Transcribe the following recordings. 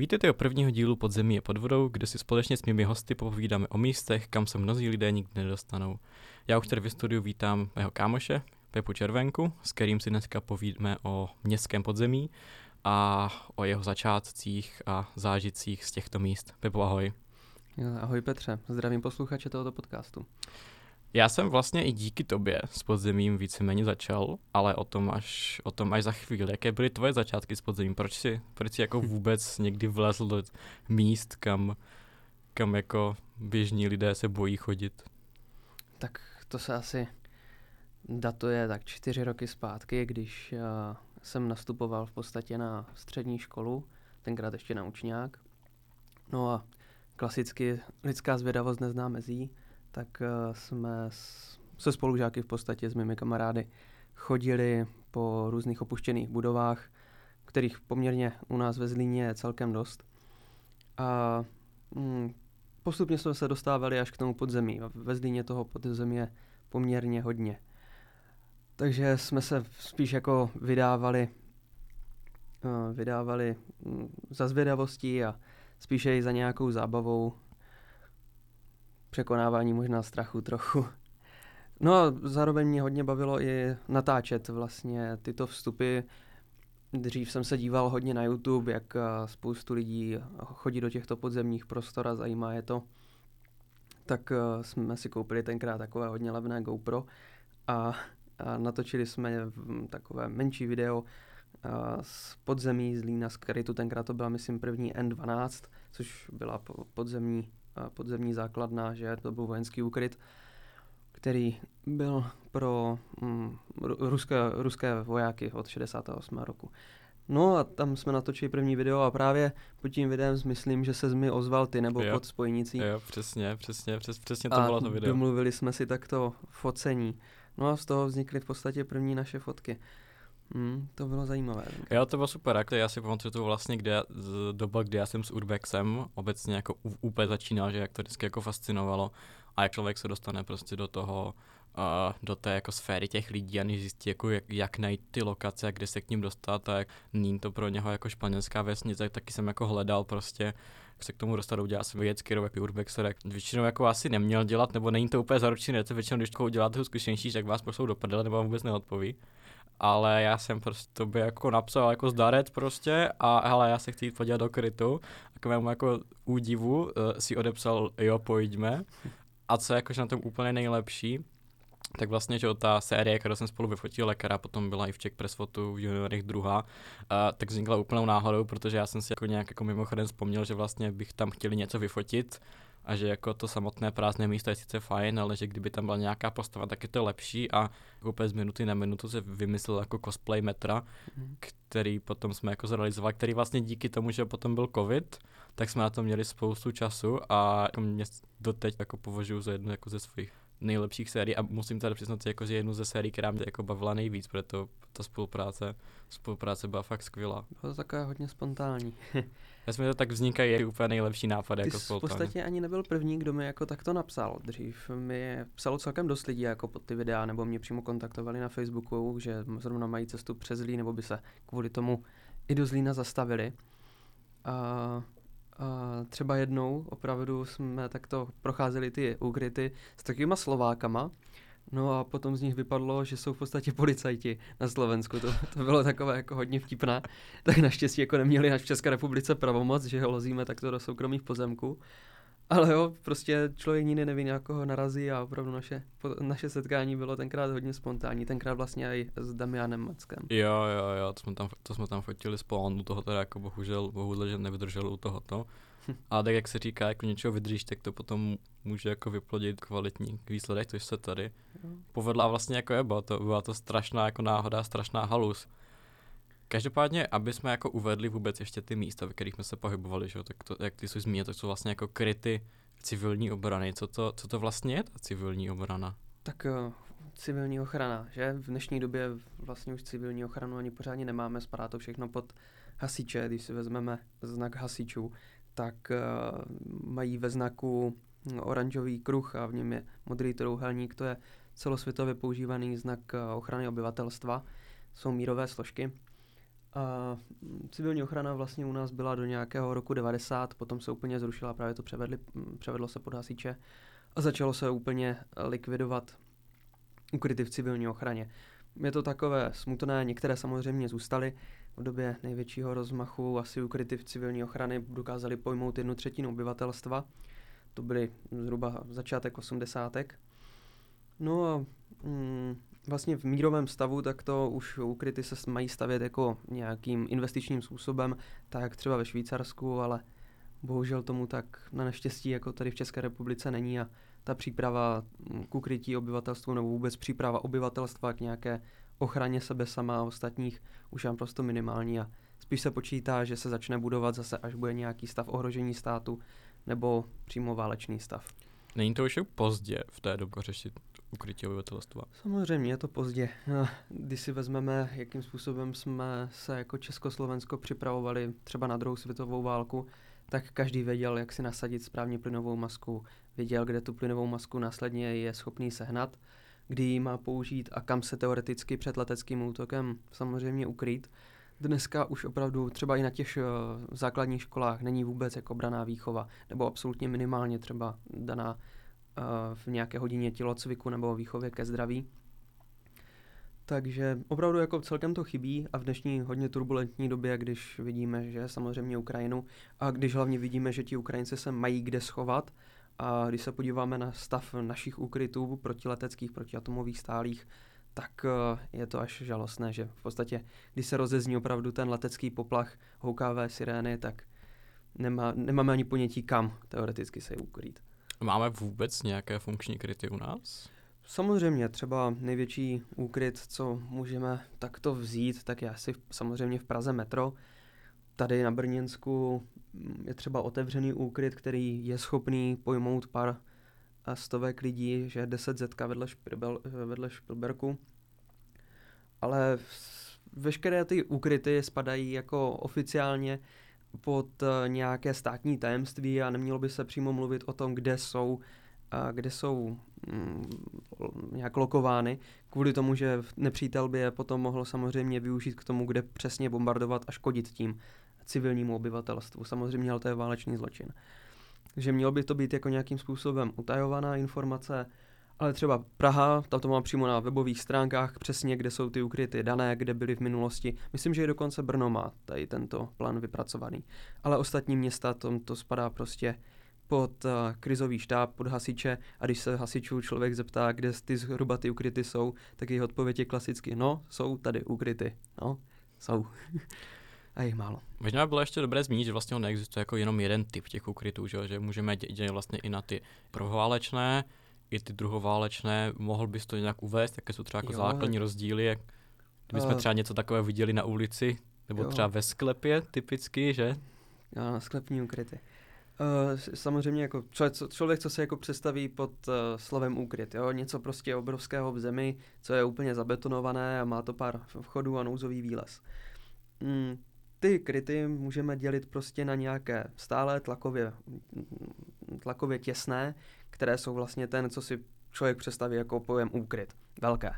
Vítejte o prvního dílu Podzemí je pod vodou, kde si společně s mými hosty popovídáme o místech, kam se mnozí lidé nikdy nedostanou. Já už tady v studiu vítám mého kámoše, Pepu Červenku, s kterým si dneska povídeme o městském podzemí a o jeho začátcích a zážitcích z těchto míst. Pepo, ahoj. Ahoj Petře, zdravím posluchače tohoto podcastu. Já jsem vlastně i díky tobě s podzemím víceméně začal, ale o tom až, o tom až za chvíli. Jaké byly tvoje začátky s podzemím? Proč jsi, proč jsi jako vůbec někdy vlezl do míst, kam, kam jako běžní lidé se bojí chodit? Tak to se asi datuje tak čtyři roky zpátky, když uh, jsem nastupoval v podstatě na střední školu, tenkrát ještě na učňák. No a klasicky lidská zvědavost nezná mezí, tak uh, jsme s, se spolužáky v podstatě s mými kamarády chodili po různých opuštěných budovách, kterých poměrně u nás ve Zlíně je celkem dost. A mm, postupně jsme se dostávali až k tomu podzemí. Ve Zlíně toho podzemí je poměrně hodně. Takže jsme se spíš jako vydávali, uh, vydávali mm, za zvědavostí a spíše i za nějakou zábavou, překonávání možná strachu trochu. No a zároveň mě hodně bavilo i natáčet vlastně tyto vstupy. Dřív jsem se díval hodně na YouTube, jak eh, spoustu lidí chodí do těchto podzemních prostor a zajímá je to. Tak eh, jsme si koupili tenkrát takové hodně levné GoPro a, a natočili jsme takové menší video z podzemí z Lína z Karitu. Tenkrát to byla, myslím, první N12, což byla podzemní podzemní základna, že to byl vojenský úkryt, který byl pro mm, ruské, ruské vojáky od 68. roku. No a tam jsme natočili první video a právě pod tím videem myslím, že se mi ozval ty nebo jo. pod spojnicí. Jo, přesně, přesně, přes, přesně to a bylo to video. domluvili jsme si takto focení. No a z toho vznikly v podstatě první naše fotky. Hmm, to bylo zajímavé. Jo, to bylo super. Jako já si pamatuju to vlastně, kde, z doba, kdy já jsem s Urbexem obecně jako úplně začínal, že jak to vždycky jako fascinovalo a jak člověk se dostane prostě do toho, uh, do té jako sféry těch lidí a než zjistí, jako jak, jak najít ty lokace a kde se k ním dostat a jak není to pro něho jako španělská vesnice, tak taky jsem jako hledal prostě jak se k tomu dostat, udělal jsem vědecký rok, jaký Urbexer, jak většinou jako asi neměl dělat, nebo není to úplně zaručené, většinou, když to uděláte zkušenější, tak vás pošlou do prdele, nebo vám vůbec neodpoví ale já jsem prostě to by jako napsal jako zdarec prostě a hele, já se chci jít podívat do krytu a k mému jako údivu uh, si odepsal jo, pojďme. A co jakože na tom úplně nejlepší, tak vlastně, že ta série, kterou jsem spolu vyfotil lekara, potom byla i v Czech Press Fotu v juniorech druhá, uh, tak vznikla úplnou náhodou, protože já jsem si jako nějak jako mimochodem vzpomněl, že vlastně bych tam chtěli něco vyfotit a že jako to samotné prázdné místo je sice fajn, ale že kdyby tam byla nějaká postava, tak je to lepší a úplně z minuty na minutu se vymyslel jako cosplay metra, mm. který potom jsme jako zrealizovali, který vlastně díky tomu, že potom byl covid, tak jsme na to měli spoustu času a jako mě doteď jako považuji za jednu jako ze svých nejlepších sérií a musím tady přiznat, jako, že jednu ze sérií, která mě jako bavila nejvíc, protože ta spolupráce, spolupráce byla fakt skvělá. Bylo to takové hodně spontánní. Já jsme to tak vznikají úplně nejlepší nápad Ty jako v podstatě ani nebyl první, kdo mi jako takto napsal. Dřív mi psalo celkem dost lidí jako pod ty videa, nebo mě přímo kontaktovali na Facebooku, že zrovna mají cestu přes Zlín, nebo by se kvůli tomu i do Zlína zastavili. A, a třeba jednou opravdu jsme takto procházeli ty úkryty s takovýma Slovákama, No a potom z nich vypadlo, že jsou v podstatě policajti na Slovensku. To, to bylo takové jako hodně vtipné. Tak naštěstí jako neměli až v České republice pravomoc, že ho lozíme takto do soukromých pozemků. Ale jo, prostě člověk nikdy neví, na koho narazí a opravdu naše, naše setkání bylo tenkrát hodně spontánní, tenkrát vlastně i s Damianem Mackem. Jo, jo, jo, to jsme tam, to jsme tam fotili spolu, u toho teda jako bohužel, bohužel, že nevydržel u tohoto. A tak jak se říká, jako něčeho vydržíš, tak to potom může jako vyplodit kvalitní výsledek, což se tady povedla vlastně jako je, byla to, byla to strašná jako náhoda, strašná halus. Každopádně, aby jsme jako uvedli vůbec ještě ty místa, ve kterých jsme se pohybovali, že? tak to, jak ty jsi zmínil, tak jsou vlastně jako kryty civilní obrany. Co to, co to vlastně je ta civilní obrana? Tak uh, civilní ochrana, že? V dnešní době vlastně už civilní ochranu ani pořádně nemáme, spadá to všechno pod hasiče, když si vezmeme znak hasičů, tak uh, mají ve znaku oranžový kruh a v něm je modrý trouhelník, to je celosvětově používaný znak uh, ochrany obyvatelstva, jsou mírové složky A civilní ochrana vlastně u nás byla do nějakého roku 90, potom se úplně zrušila, právě to převedli, převedlo se pod hasiče a začalo se úplně likvidovat ukryty v civilní ochraně. Je to takové smutné, některé samozřejmě zůstaly. V době největšího rozmachu asi ukryty v civilní ochrany dokázali pojmout jednu třetinu obyvatelstva. To byly zhruba začátek osmdesátek. No a mm, vlastně v mírovém stavu, tak to už ukryty se mají stavět jako nějakým investičním způsobem, tak třeba ve Švýcarsku, ale bohužel tomu tak na neštěstí jako tady v České republice není a ta příprava k ukrytí obyvatelstvu nebo vůbec příprava obyvatelstva k nějaké ochraně sebe sama a ostatních už je prostě minimální a spíš se počítá, že se začne budovat zase, až bude nějaký stav ohrožení státu nebo přímo válečný stav. Není to už pozdě v té době řešit ukrytí obyvatelstva? Samozřejmě je to pozdě. Když si vezmeme, jakým způsobem jsme se jako Československo připravovali třeba na druhou světovou válku, tak každý věděl, jak si nasadit správně plynovou masku, věděl, kde tu plynovou masku následně je schopný sehnat, kdy ji má použít a kam se teoreticky před leteckým útokem samozřejmě ukrýt. Dneska už opravdu třeba i na těch uh, základních školách není vůbec jako braná výchova, nebo absolutně minimálně třeba daná v nějaké hodině tělocviku nebo výchově ke zdraví. Takže opravdu jako celkem to chybí a v dnešní hodně turbulentní době, když vidíme, že samozřejmě Ukrajinu a když hlavně vidíme, že ti Ukrajinci se mají kde schovat a když se podíváme na stav našich úkrytů protileteckých, protiatomových stálých, tak eh, je to až žalostné, že v podstatě, když se rozezní opravdu ten letecký poplach, houkavé sirény, tak nemá, nemáme ani ponětí, kam teoreticky se ukrýt. Máme vůbec nějaké funkční kryty u nás? Samozřejmě, třeba největší úkryt, co můžeme takto vzít, tak je asi samozřejmě v Praze metro. Tady na Brněnsku mm, je třeba otevřený úkryt, který je schopný pojmout pár stovek lidí, že 10 zetka vedle, špirbel, vedle Špilberku. Ale veškeré ty úkryty spadají jako oficiálně pod eh, nějaké státní tajemství a nemělo by se přímo mluvit o tom, kde jsou kde jsou mm, nějak lokovány, kvůli tomu, že nepřítel by je potom mohl samozřejmě využít k tomu, kde přesně bombardovat a škodit tím civilnímu obyvatelstvu. Samozřejmě, ale to je válečný zločin. Takže mělo by to být jako nějakým způsobem utajovaná informace, ale třeba Praha, ta to má přímo na webových stránkách přesně, kde jsou ty ukryty dané, kde byly v minulosti. Myslím, že i dokonce Brno má tady tento plán vypracovaný. Ale ostatní města, tom to spadá prostě pod uh, krizový štáb, pod hasiče a když se hasičů člověk zeptá, kde ty zhruba ty ukryty jsou, tak jejich odpověď je klasicky, no, jsou tady ukryty, no, jsou. a jich málo. Možná by bylo ještě dobré zmínit, že vlastně neexistuje jako jenom jeden typ těch ukrytů, že, že můžeme dělat vlastně i na ty prvoválečné, i ty druhoválečné, mohl bys to nějak uvést, jaké jsou třeba jako jo, základní rozdíly, jak kdybychom uh, třeba něco takového viděli na ulici, nebo jo. třeba ve sklepě typicky, že? Jo, sklepní ukryty. Uh, samozřejmě jako člověk, člověk, co se jako představí pod uh, slovem úkryt, jo? něco prostě obrovského v zemi, co je úplně zabetonované a má to pár vchodů a nouzový výlez. Mm, ty kryty můžeme dělit prostě na nějaké stále tlakově, tlakově těsné, které jsou vlastně ten, co si člověk představí jako pojem úkryt, velké.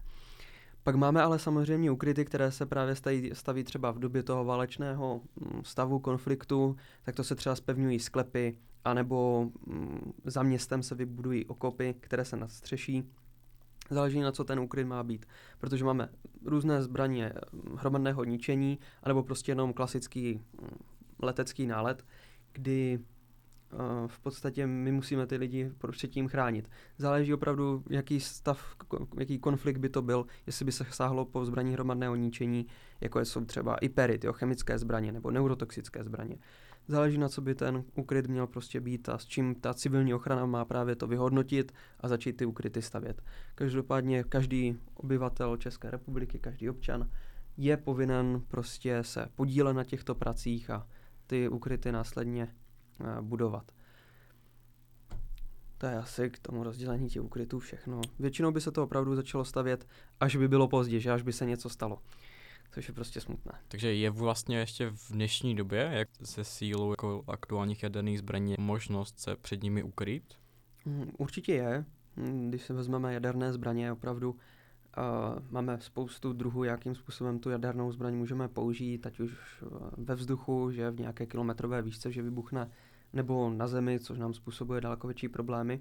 Pak máme ale samozřejmě ukryty, které se právě staví, staví třeba v době toho válečného mm, stavu, konfliktu, tak to se třeba spevňují sklepy, anebo mm, za městem se vybudují okopy, které se nadstřeší. Záleží na co ten úkryt má být, protože máme různé zbraně mm, hromadného ničení, anebo prostě jenom klasický letecký nálet, kdy v podstatě my musíme ty lidi před tím chránit. Záleží opravdu, jaký stav, jaký konflikt by to byl, jestli by se sáhlo po zbraní hromadného ničení, jako jsou třeba i perit, jo, chemické zbraně nebo neurotoxické zbraně. Záleží na co by ten ukryt měl prostě být a s čím ta civilní ochrana má právě to vyhodnotit a začít ty ukryty stavět. Každopádně každý obyvatel České republiky, každý občan je povinen prostě se podílet na těchto pracích a ty ukryty následně Eh, budovat. To je asi k tomu rozdělení těch ukrytů všechno. Většinou by se to opravdu začalo stavět, až by bylo pozdě, že až by se něco stalo. Což je prostě smutné. Takže je vlastně ještě v dnešní době, jak se sílou jako aktuálních jaderných zbraní, možnost se před nimi ukryt? Mm, určitě je. Mm, když se vezmeme jaderné zbraně, opravdu Uh, máme spoustu druhů, jakým způsobem tu jadernou zbraň můžeme použít, ať už ve vzduchu, že v nějaké kilometrové výšce, že vybuchne, nebo na zemi, což nám způsobuje daleko větší problémy.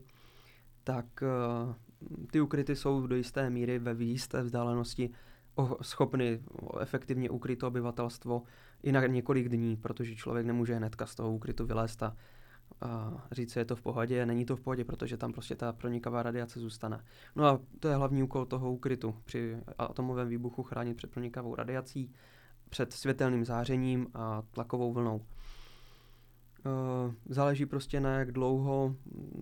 Tak uh, ty ukryty jsou do jisté míry ve jisté vzdálenosti schopny efektivně ukryt to obyvatelstvo i na několik dní, protože člověk nemůže hnedka z toho ukrytu vylézt a, a říct, je to v pohodě. Není to v pohodě, protože tam prostě ta pronikavá radiace zůstane. No a to je hlavní úkol toho ukrytu při atomovém výbuchu chránit před pronikavou radiací, před světelným zářením a tlakovou vlnou. Uh, záleží prostě na jak dlouho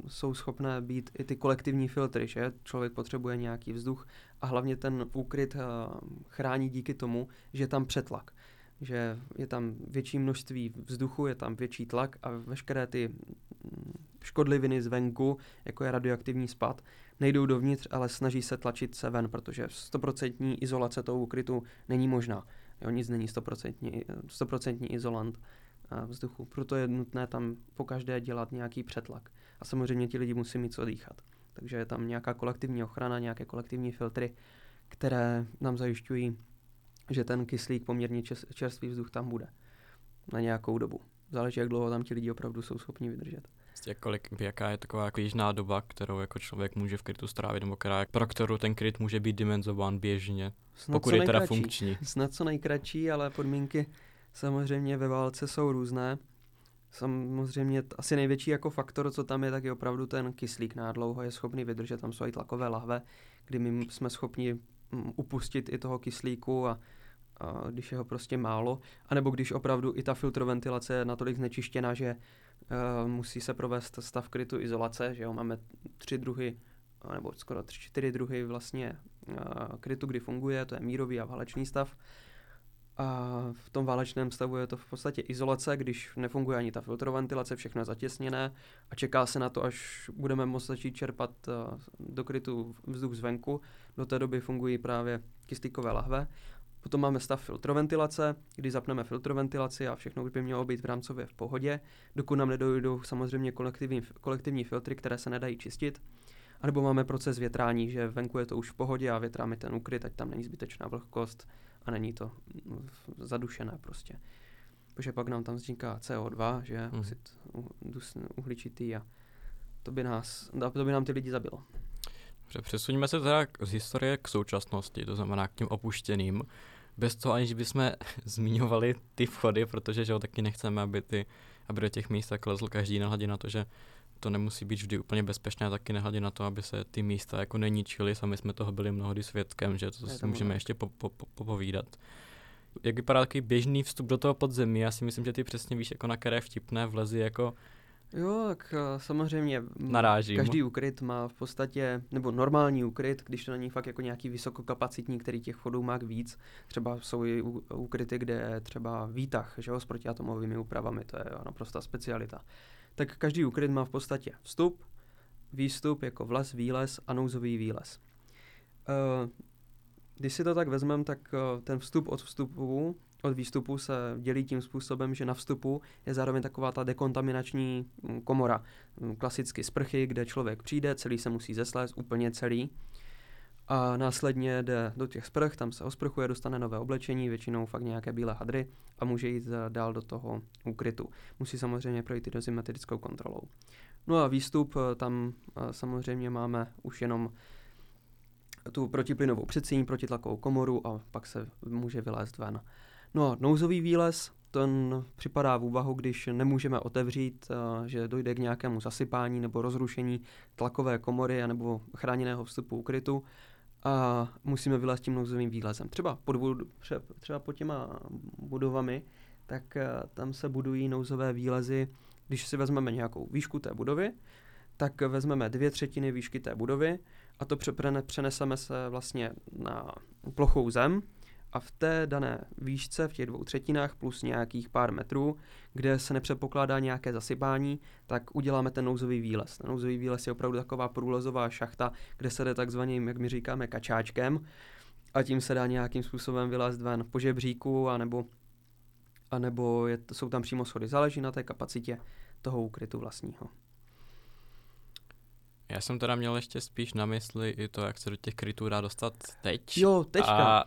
jsou schopné být i ty kolektivní filtry, že člověk potřebuje nějaký vzduch a hlavně ten úkryt uh, chrání díky tomu, že je tam přetlak, že je tam větší množství vzduchu, je tam větší tlak a veškeré ty mm, škodliviny zvenku, jako je radioaktivní spad, nejdou dovnitř, ale snaží se tlačit se ven, protože 100% izolace toho úkrytu není možná. Jo, nic není 100%, 100% izolant vzduchu. Proto je nutné tam po každé dělat nějaký přetlak. A samozřejmě ti lidi musí mít co dýchat. Takže je tam nějaká kolektivní ochrana, nějaké kolektivní filtry, které nám zajišťují, že ten kyslík, poměrně čerstvý vzduch tam bude na nějakou dobu. Záleží, jak dlouho tam ti lidi opravdu jsou schopni vydržet. Prostě kolik, jaká je taková jako jižná doba, kterou jako člověk může v krytu strávit, nebo která, pro kterou ten kryt může být dimenzován běžně, Snad pokud je teda funkční. Snad co nejkratší, ale podmínky samozřejmě ve válce jsou různé. Samozřejmě asi největší jako faktor, co tam je, tak je opravdu ten kyslík na dlouho je schopný vydržet. Tam jsou i tlakové lahve, kdy my jsme schopni upustit i toho kyslíku a, a když je ho prostě málo, anebo když opravdu i ta filtroventilace je natolik znečištěna, že uh, musí se provést stav krytu izolace, že jo, máme tři druhy, nebo skoro tři, čtyři druhy vlastně uh, krytu, kdy funguje, to je mírový a válečný stav. A v tom válečném stavu je to v podstatě izolace, když nefunguje ani ta filtroventilace, všechno je zatěsněné a čeká se na to, až budeme moct začít čerpat eh, do krytu vzduch zvenku. Do té doby fungují právě kyslíkové lahve. Potom máme stav filtroventilace, kdy zapneme filtroventilaci a všechno by mělo být v rámcově v pohodě, dokud nám nedojdou samozřejmě kolektivní, kolektivní filtry, které se nedají čistit. A nebo máme proces větrání, že venku je to už v pohodě a větráme ten ukryt, ať tam není zbytečná vlhkost, a není to zadušené prostě. Protože pak nám tam vzniká CO2, že mm. oxid uhličitý a to by, nás, to by nám ty lidi zabilo. Dobře, přesuníme se teda z historie k současnosti, to znamená k těm opuštěným. Bez toho, aniž bychom zmiňovali ty vchody, protože že ho taky nechceme, aby, ty, aby do těch míst tak lezl každý nahledě na to, že to nemusí být vždy úplně bezpečné a taky nehledě na to, aby se ty místa jako neničily. Sami jsme toho byli mnohdy svědkem, že to si můžeme ještě po, po, po, popovídat. Jak vypadá takový běžný vstup do toho podzemí? Já si myslím, že ty přesně víš, jako na které vtipné vlezi jako Jo, tak uh, samozřejmě Narážím. každý úkryt má v podstatě, nebo normální úkryt, když to není fakt jako nějaký vysokokapacitní, který těch vchodů má víc. Třeba jsou i úkryty, kde je třeba výtah, že jo, s protiatomovými úpravami, to je naprosto specialita tak každý ukryt má v podstatě vstup, výstup jako vles, výlez a nouzový výlez. Uh, když si to tak vezmeme, tak uh, ten vstup od vstupu, od výstupu se dělí tím způsobem, že na vstupu je zároveň taková ta dekontaminační mm, komora. Mm, klasicky sprchy, kde člověk přijde, celý se musí zeslést, úplně celý. A následně jde do těch sprch, tam se osprchuje, dostane nové oblečení, většinou fakt nějaké bílé hadry a může jít eh, dál do toho úkrytu. Musí samozřejmě projít i dozimetrickou kontrolou. No a výstup, eh, tam eh, samozřejmě máme už jenom tu protiplynovou předsíň, protitlakovou komoru a pak se může vylézt ven. No a nouzový výlez, ten připadá v úvahu, když nemůžeme otevřít, že dojde k nějakému zasypání nebo rozrušení tlakové komory nebo chráněného vstupu ukrytu a musíme vylézt tím nouzovým výlezem. Třeba pod, třeba pod těma budovami, tak eh, tam se budují nouzové výlezy, když si vezmeme nějakou výšku té budovy, tak vezmeme dvě třetiny výšky té budovy a to přeneseme se vlastně na plochou zem, a v té dané výšce, v těch dvou třetinách plus nějakých pár metrů, kde se nepředpokládá nějaké zasypání, tak uděláme ten nouzový výlez. Ten nouzový výlez je opravdu taková průlezová šachta, kde se jde takzvaným, jak my říkáme, kačáčkem a tím se dá nějakým způsobem vylézt ven po žebříku, anebo, anebo je, jsou tam přímo schody. Záleží na té kapacitě toho úkrytu vlastního. Já jsem teda měl ještě spíš na mysli i to, jak se do těch krytů dá dostat teď. Jo, teďka. A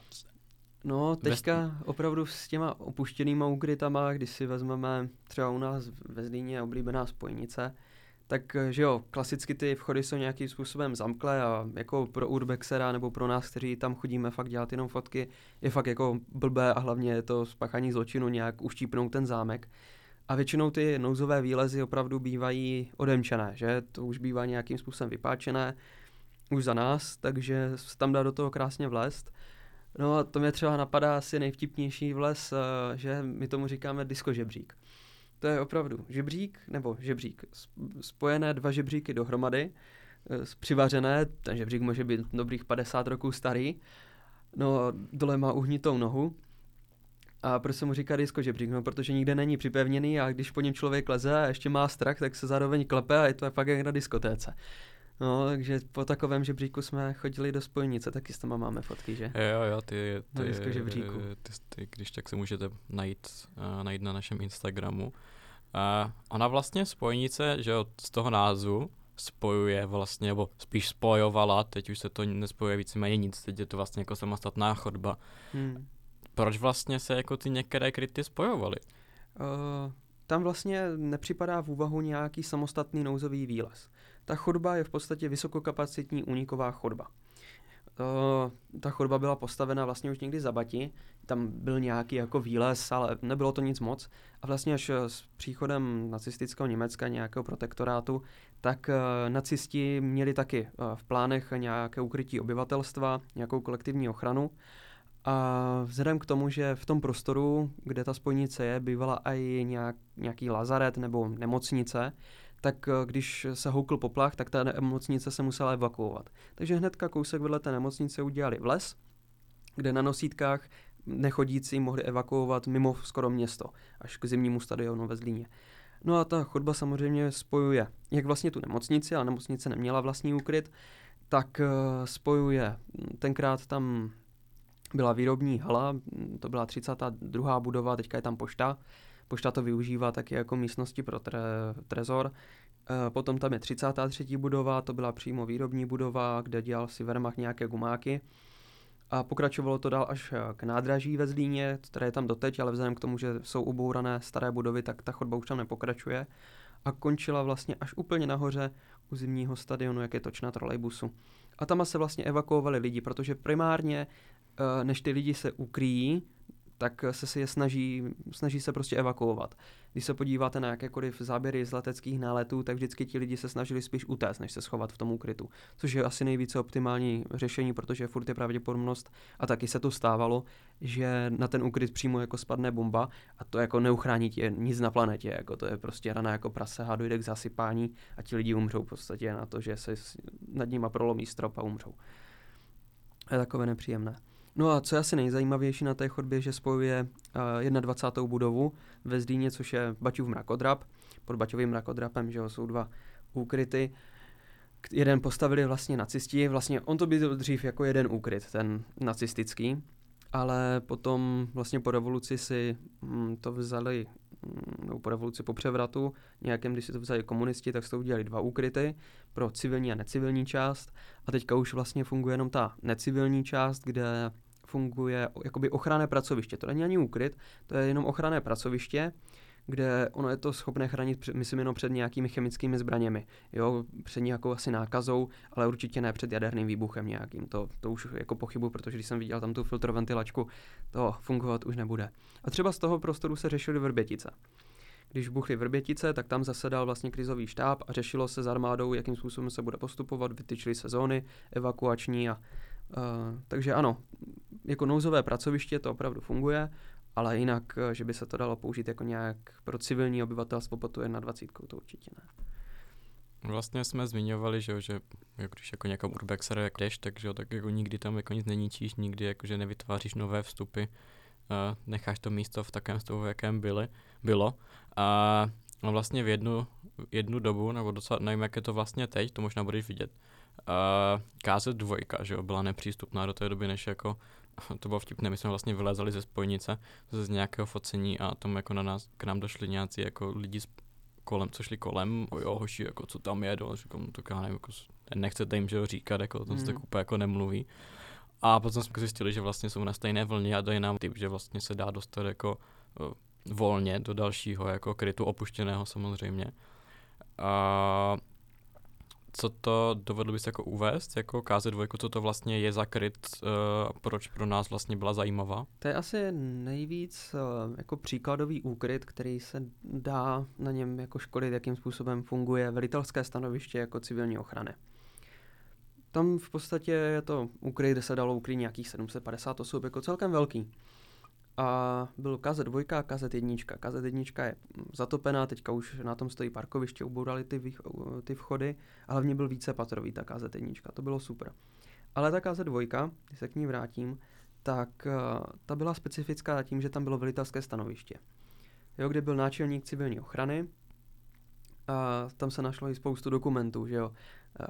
No, teďka Bez... opravdu s těma opuštěnýma úkrytama, když si vezmeme třeba u nás ve Zlíně oblíbená spojnice, tak že jo, klasicky ty vchody jsou nějakým způsobem zamklé a jako pro urbexera nebo pro nás, kteří tam chodíme fakt dělat jenom fotky, je fakt jako blbé a hlavně je to spáchání zločinu nějak uštípnout ten zámek. A většinou ty nouzové výlezy opravdu bývají odemčené, že to už bývá nějakým způsobem vypáčené už za nás, takže se tam dá do toho krásně vlézt. No a to mě třeba napadá asi nejvtipnější vles, eh, že my tomu říkáme disco žebřík. To je opravdu žebřík, nebo žebřík, spojené dva žebříky dohromady, eh, přivařené, ten žebřík může být dobrých 50 roků starý, no dole má uhnitou nohu, a proč se mu říká disco žebřík? No, protože nikde není připevněný a když po něm člověk leze a ještě má strach, tak se zároveň klepe a je to fakt jak na diskotéce. No, takže po takovém žebříku jsme chodili do spojnice, taky s tam máme fotky, že? Jo, jo, ty, ty, na žebříku. Ty, ty, když tak se můžete najít, uh, najít na našem Instagramu. Uh, ona vlastně spojnice, že jo, z toho názvu spojuje vlastně, nebo spíš spojovala, teď už se to nespojuje víceméně nic, teď je to vlastně jako samostatná chodba. Hmm. Proč vlastně se jako ty některé kryty spojovaly? Uh, tam vlastně nepřipadá v úvahu nějaký samostatný nouzový výlez. Ta chodba je v podstatě vysokokapacitní úniková chodba. Uh, ta chodba byla postavena vlastně už někdy za Bati, tam byl nějaký jako výlez, ale nebylo to nic moc. A vlastně až s příchodem nacistického Německa, nějakého protektorátu, tak uh, nacisti měli taky uh, v plánech nějaké ukrytí obyvatelstva, nějakou kolektivní ochranu. A vzhledem k tomu, že v tom prostoru, kde ta spojnice je, bývala i nějak, nějaký lazaret nebo nemocnice, tak eh, když se houkl poplach, tak ta nemocnice se musela evakuovat. Takže hnedka kousek vedle té nemocnice udělali vles, kde na nosítkách nechodící mohli evakuovat mimo skoro město, až k zimnímu stadionu ve Zlíně. No a ta chodba samozřejmě spojuje jak vlastně tu nemocnici, ale nemocnice neměla vlastní úkryt, tak eh, spojuje, tenkrát tam byla výrobní hala, to byla 32. budova, teďka je tam pošta, Pošta to využívá taky jako místnosti pro tre, trezor. E, potom tam je 33. budova, to byla přímo výrobní budova, kde dělal si Wehrmacht nějaké gumáky. A pokračovalo to dál až k nádraží ve Zlíně, které je tam doteď, ale vzhledem k tomu, že jsou ubourané staré budovy, tak ta chodba už tam nepokračuje. A končila vlastně až úplně nahoře u zimního stadionu, jak je točná trolejbusu. A tam se vlastně evakuovali lidi, protože primárně, e, než ty lidi se ukryjí, tak se si je snaží, snaží se prostě evakuovat. Když se podíváte na jakékoliv záběry z leteckých náletů, tak vždycky ti lidi se snažili spíš utéct, než se schovat v tom úkrytu. Což je asi nejvíce optimální řešení, protože furt je pravděpodobnost, a taky se to stávalo, že na ten úkryt přímo jako spadne bomba a to jako neuchrání tě nic na planetě, jako to je prostě rana jako prase a dojde k zasypání a ti lidi umřou v podstatě na to, že se nad nima prolomí strop a umřou. Je takové nepříjemné. No a co je asi nejzajímavější na té chodbě, že spojuje uh, 21. budovu ve Zdíně, což je Baťův mrakodrap. Pod Baťovým mrakodrapem že jo, jsou dva úkryty. Jeden postavili vlastně nacisti, vlastně on to byl dřív jako jeden úkryt, ten nacistický, ale potom vlastně po revoluci si hm, to vzali, hm, nebo po revoluci po převratu, nějakém, když si to vzali komunisti, tak si to udělali dva úkryty pro civilní a necivilní část a teďka už vlastně funguje jenom ta necivilní část, kde funguje jakoby ochranné pracoviště. To není ani úkryt, to je jenom ochranné pracoviště, kde ono je to schopné chránit, myslím, jenom před nějakými chemickými zbraněmi, jo, před nějakou asi nákazou, ale určitě ne před jaderným výbuchem nějakým, to, to už jako pochybu, protože když jsem viděl tam tu filtroventilačku, to fungovat už nebude. A třeba z toho prostoru se řešily vrbětice. Když buchly vrbětice, tak tam zasedal vlastně krizový štáb a řešilo se s armádou, jakým způsobem se bude postupovat, vytyčily se zóny evakuační a Uh, takže ano, jako nouzové pracoviště to opravdu funguje, ale jinak, eh, že by se to dalo použít jako nějak pro civilní obyvatelstvo po tu 21, to určitě ne. Vlastně jsme zmiňovali, že, že jako když jako někam urbexer jak jdeš, takže tak jako nikdy tam jako nic neníčíš, nikdy jako že nevytváříš nové vstupy, uh, necháš to místo v takém stavu, jakém byly, bylo. A vlastně v jednu, jednu dobu, nebo docela, nevím, jak je to vlastně teď, to možná budeš vidět, uh, KZ2, že jo, byla nepřístupná do té doby, než jako to bylo vtipné, my jsme vlastně vylezali ze spojnice z nějakého focení a tam jako na nás, k nám došli nějací jako lidi z kolem, co šli kolem, o jo, hoši, jako co tam je, no, říkám, tak já nevím, jako, nechcete jim, že ho říkat, jako to se tak úplně jako nemluví. A potom jsme zjistili, že vlastně jsou na stejné vlně a dají nám typ, že vlastně se dá dostat jako volně do dalšího jako krytu opuštěného samozřejmě. A co to dovedl bys jako uvést, jako KZ2, co to vlastně je za kryt, uh, proč pro nás vlastně byla zajímavá? To je asi nejvíc uh, jako příkladový úkryt, který se dá na něm jako školit, jakým způsobem funguje velitelské stanoviště jako civilní ochrany. Tam v podstatě je to úkryt, kde se dalo ukryt nějakých 750 osob, jako celkem velký. A byl KZ2 a KZ1. KZ1 je zatopená, teďka už na tom stojí parkoviště, ubourali ty, ty vchody a hlavně byl více patrový ta KZ1, to bylo super. Ale ta KZ2, když se k ní vrátím, tak uh, ta byla specifická tím, že tam bylo velitelské stanoviště. Jo, kde byl náčelník civilní ochrany, a tam se našlo i spoustu dokumentů, že jo,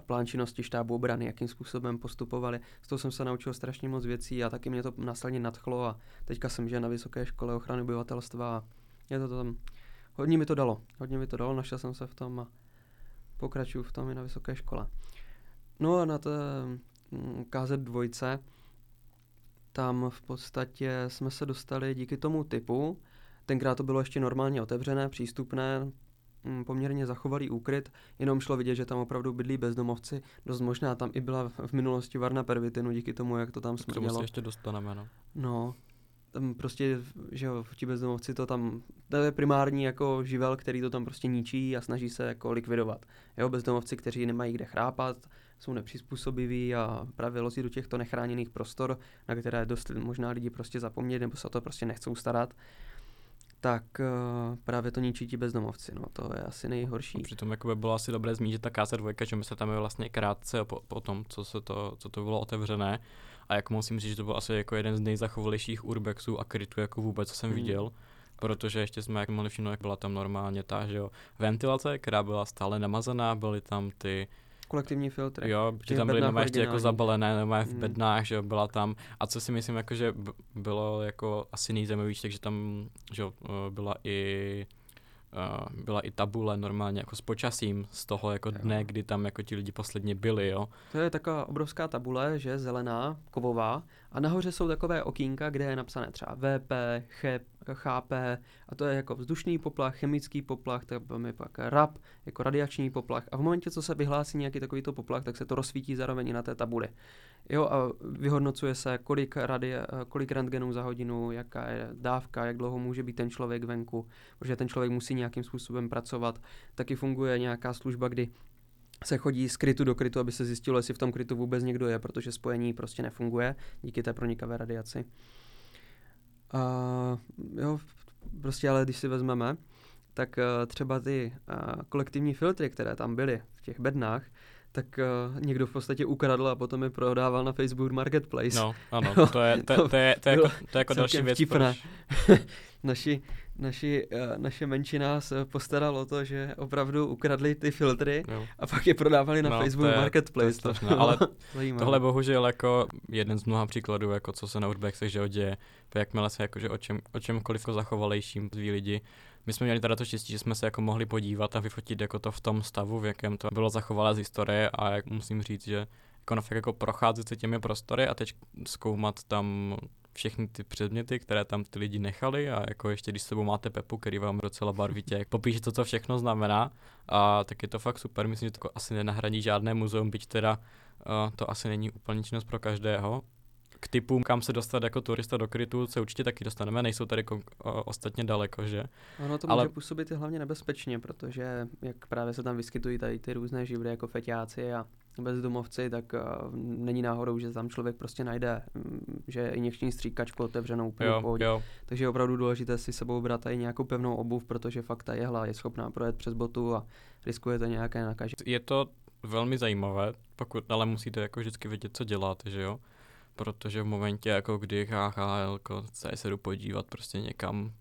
plán činnosti štábu obrany, jakým způsobem postupovali. Z toho jsem se naučil strašně moc věcí a taky mě to následně nadchlo a teďka jsem že na Vysoké škole ochrany obyvatelstva a je to tam, hodně mi to dalo, hodně mi to dalo, našel jsem se v tom a pokračuju v tom i na Vysoké škole. No a na té mm, KZ2 tam v podstatě jsme se dostali díky tomu typu, tenkrát to bylo ještě normálně otevřené, přístupné, poměrně zachovalý úkryt, jenom šlo vidět, že tam opravdu bydlí bezdomovci. Dost možná tam i byla v minulosti varna pervitinu díky tomu, jak to tam smrdělo. K tomu se ještě dostaneme, no. No, tam prostě, že jo, ti bezdomovci to tam, to je primární jako živel, který to tam prostě ničí a snaží se jako likvidovat. Jo, bezdomovci, kteří nemají kde chrápat, jsou nepřizpůsobiví a právě lozí do těchto nechráněných prostor, na které dost možná lidi prostě zapomněli nebo se o to prostě nechcou starat tak uh, právě to ničí ti bezdomovci, no to je asi nejhorší. A přitom jako by bylo asi dobré zmínit, že ta KZ2, že my se tam je vlastně krátce po, po tom, co, se to, co to bylo otevřené a jako musím říct, že to byl asi jako jeden z nejzachovalějších urbexů a krytů jako vůbec, co jsem hmm. viděl, protože ještě jsme jak mohli všimnout, jak byla tam normálně ta, že jo, ventilace, která byla stále namazaná, byly tam ty kolektivní filtry. Jo, že tam byly normálně ještě jako zabalené, normálně v mm. bednách, že jo, byla tam. A co si myslím, jako, že bylo jako asi nejzajímavější, takže tam, že eh, byla i Uh, byla i tabule normálně jako s počasím z toho jako jo. dne, kdy tam jako ti lidi posledně byli, jo. To je taková obrovská tabule, že zelená, kovová a nahoře jsou takové okýnka, kde je napsané třeba VP, chápe, a to je jako vzdušný poplach, chemický poplach, tak je pak RAP, jako radiační poplach. A v momentě, co se vyhlásí nějaký takovýto poplach, tak se to rozsvítí zároveň i na té tabuli. Jo, a vyhodnocuje se, kolik, radie, kolik rentgenů za hodinu, jaká je dávka, jak dlouho může být ten člověk venku, protože ten člověk musí nějakým způsobem pracovat. Taky funguje nějaká služba, kdy se chodí z krytu do krytu, aby se zjistilo, jestli v tom krytu vůbec někdo je, protože spojení prostě nefunguje díky té pronikavé radiaci. Uh, jo, prostě ale když si vezmeme, tak uh, třeba ty uh, kolektivní filtry, které tam byly v těch bednách, tak uh, někdo v podstatě ukradl a potom je prodával na Facebook Marketplace. No, ano, to je, to, to je, to je, jako, to je jako další věc. Proč... naši, naši, uh, naše menšina se postaralo o to, že opravdu ukradli ty filtry no. a pak je prodávali na no, Facebook to je, Marketplace. To je strašné, ale tohle bohužel jako jeden z mnoha příkladů, jako co se na Urbexech že děje, to jakmile se jakože o, čem, o čemkoliv jako zachovalejším zví lidi, my jsme měli teda to štěstí, že jsme se jako mohli podívat a vyfotit jako to v tom stavu, v jakém to bylo zachovalé z historie a jak musím říct, že jako, fakt jako procházet se těmi prostory a teď zkoumat tam všechny ty předměty, které tam ty lidi nechali a jako ještě když s sebou máte Pepu, který vám docela barvitě popíše to, co všechno znamená, a tak je to fakt super. Myslím, že to asi nenahradí žádné muzeum, byť teda uh, to asi není úplně činnost pro každého, k typům, kam se dostat jako turista do krytu, se určitě taky dostaneme, nejsou tady kon- o, ostatně daleko, že? Ono to Ale... může působit i hlavně nebezpečně, protože jak právě se tam vyskytují tady ty různé živly jako feťáci a bezdomovci, tak uh, není náhodou, že tam člověk prostě najde, um, že injekční stříkačku otevřenou úplně jo, jo. Takže je opravdu důležité si sebou brát i nějakou pevnou obuv, protože fakt ta jehla je schopná projet přes botu a riskujete nějaké nakažení. Je to velmi zajímavé, pokud ale musíte jako vždycky vědět, co děláte, že jo? Protože v momentě, jako kdy HHL se se jdu podívat prostě někam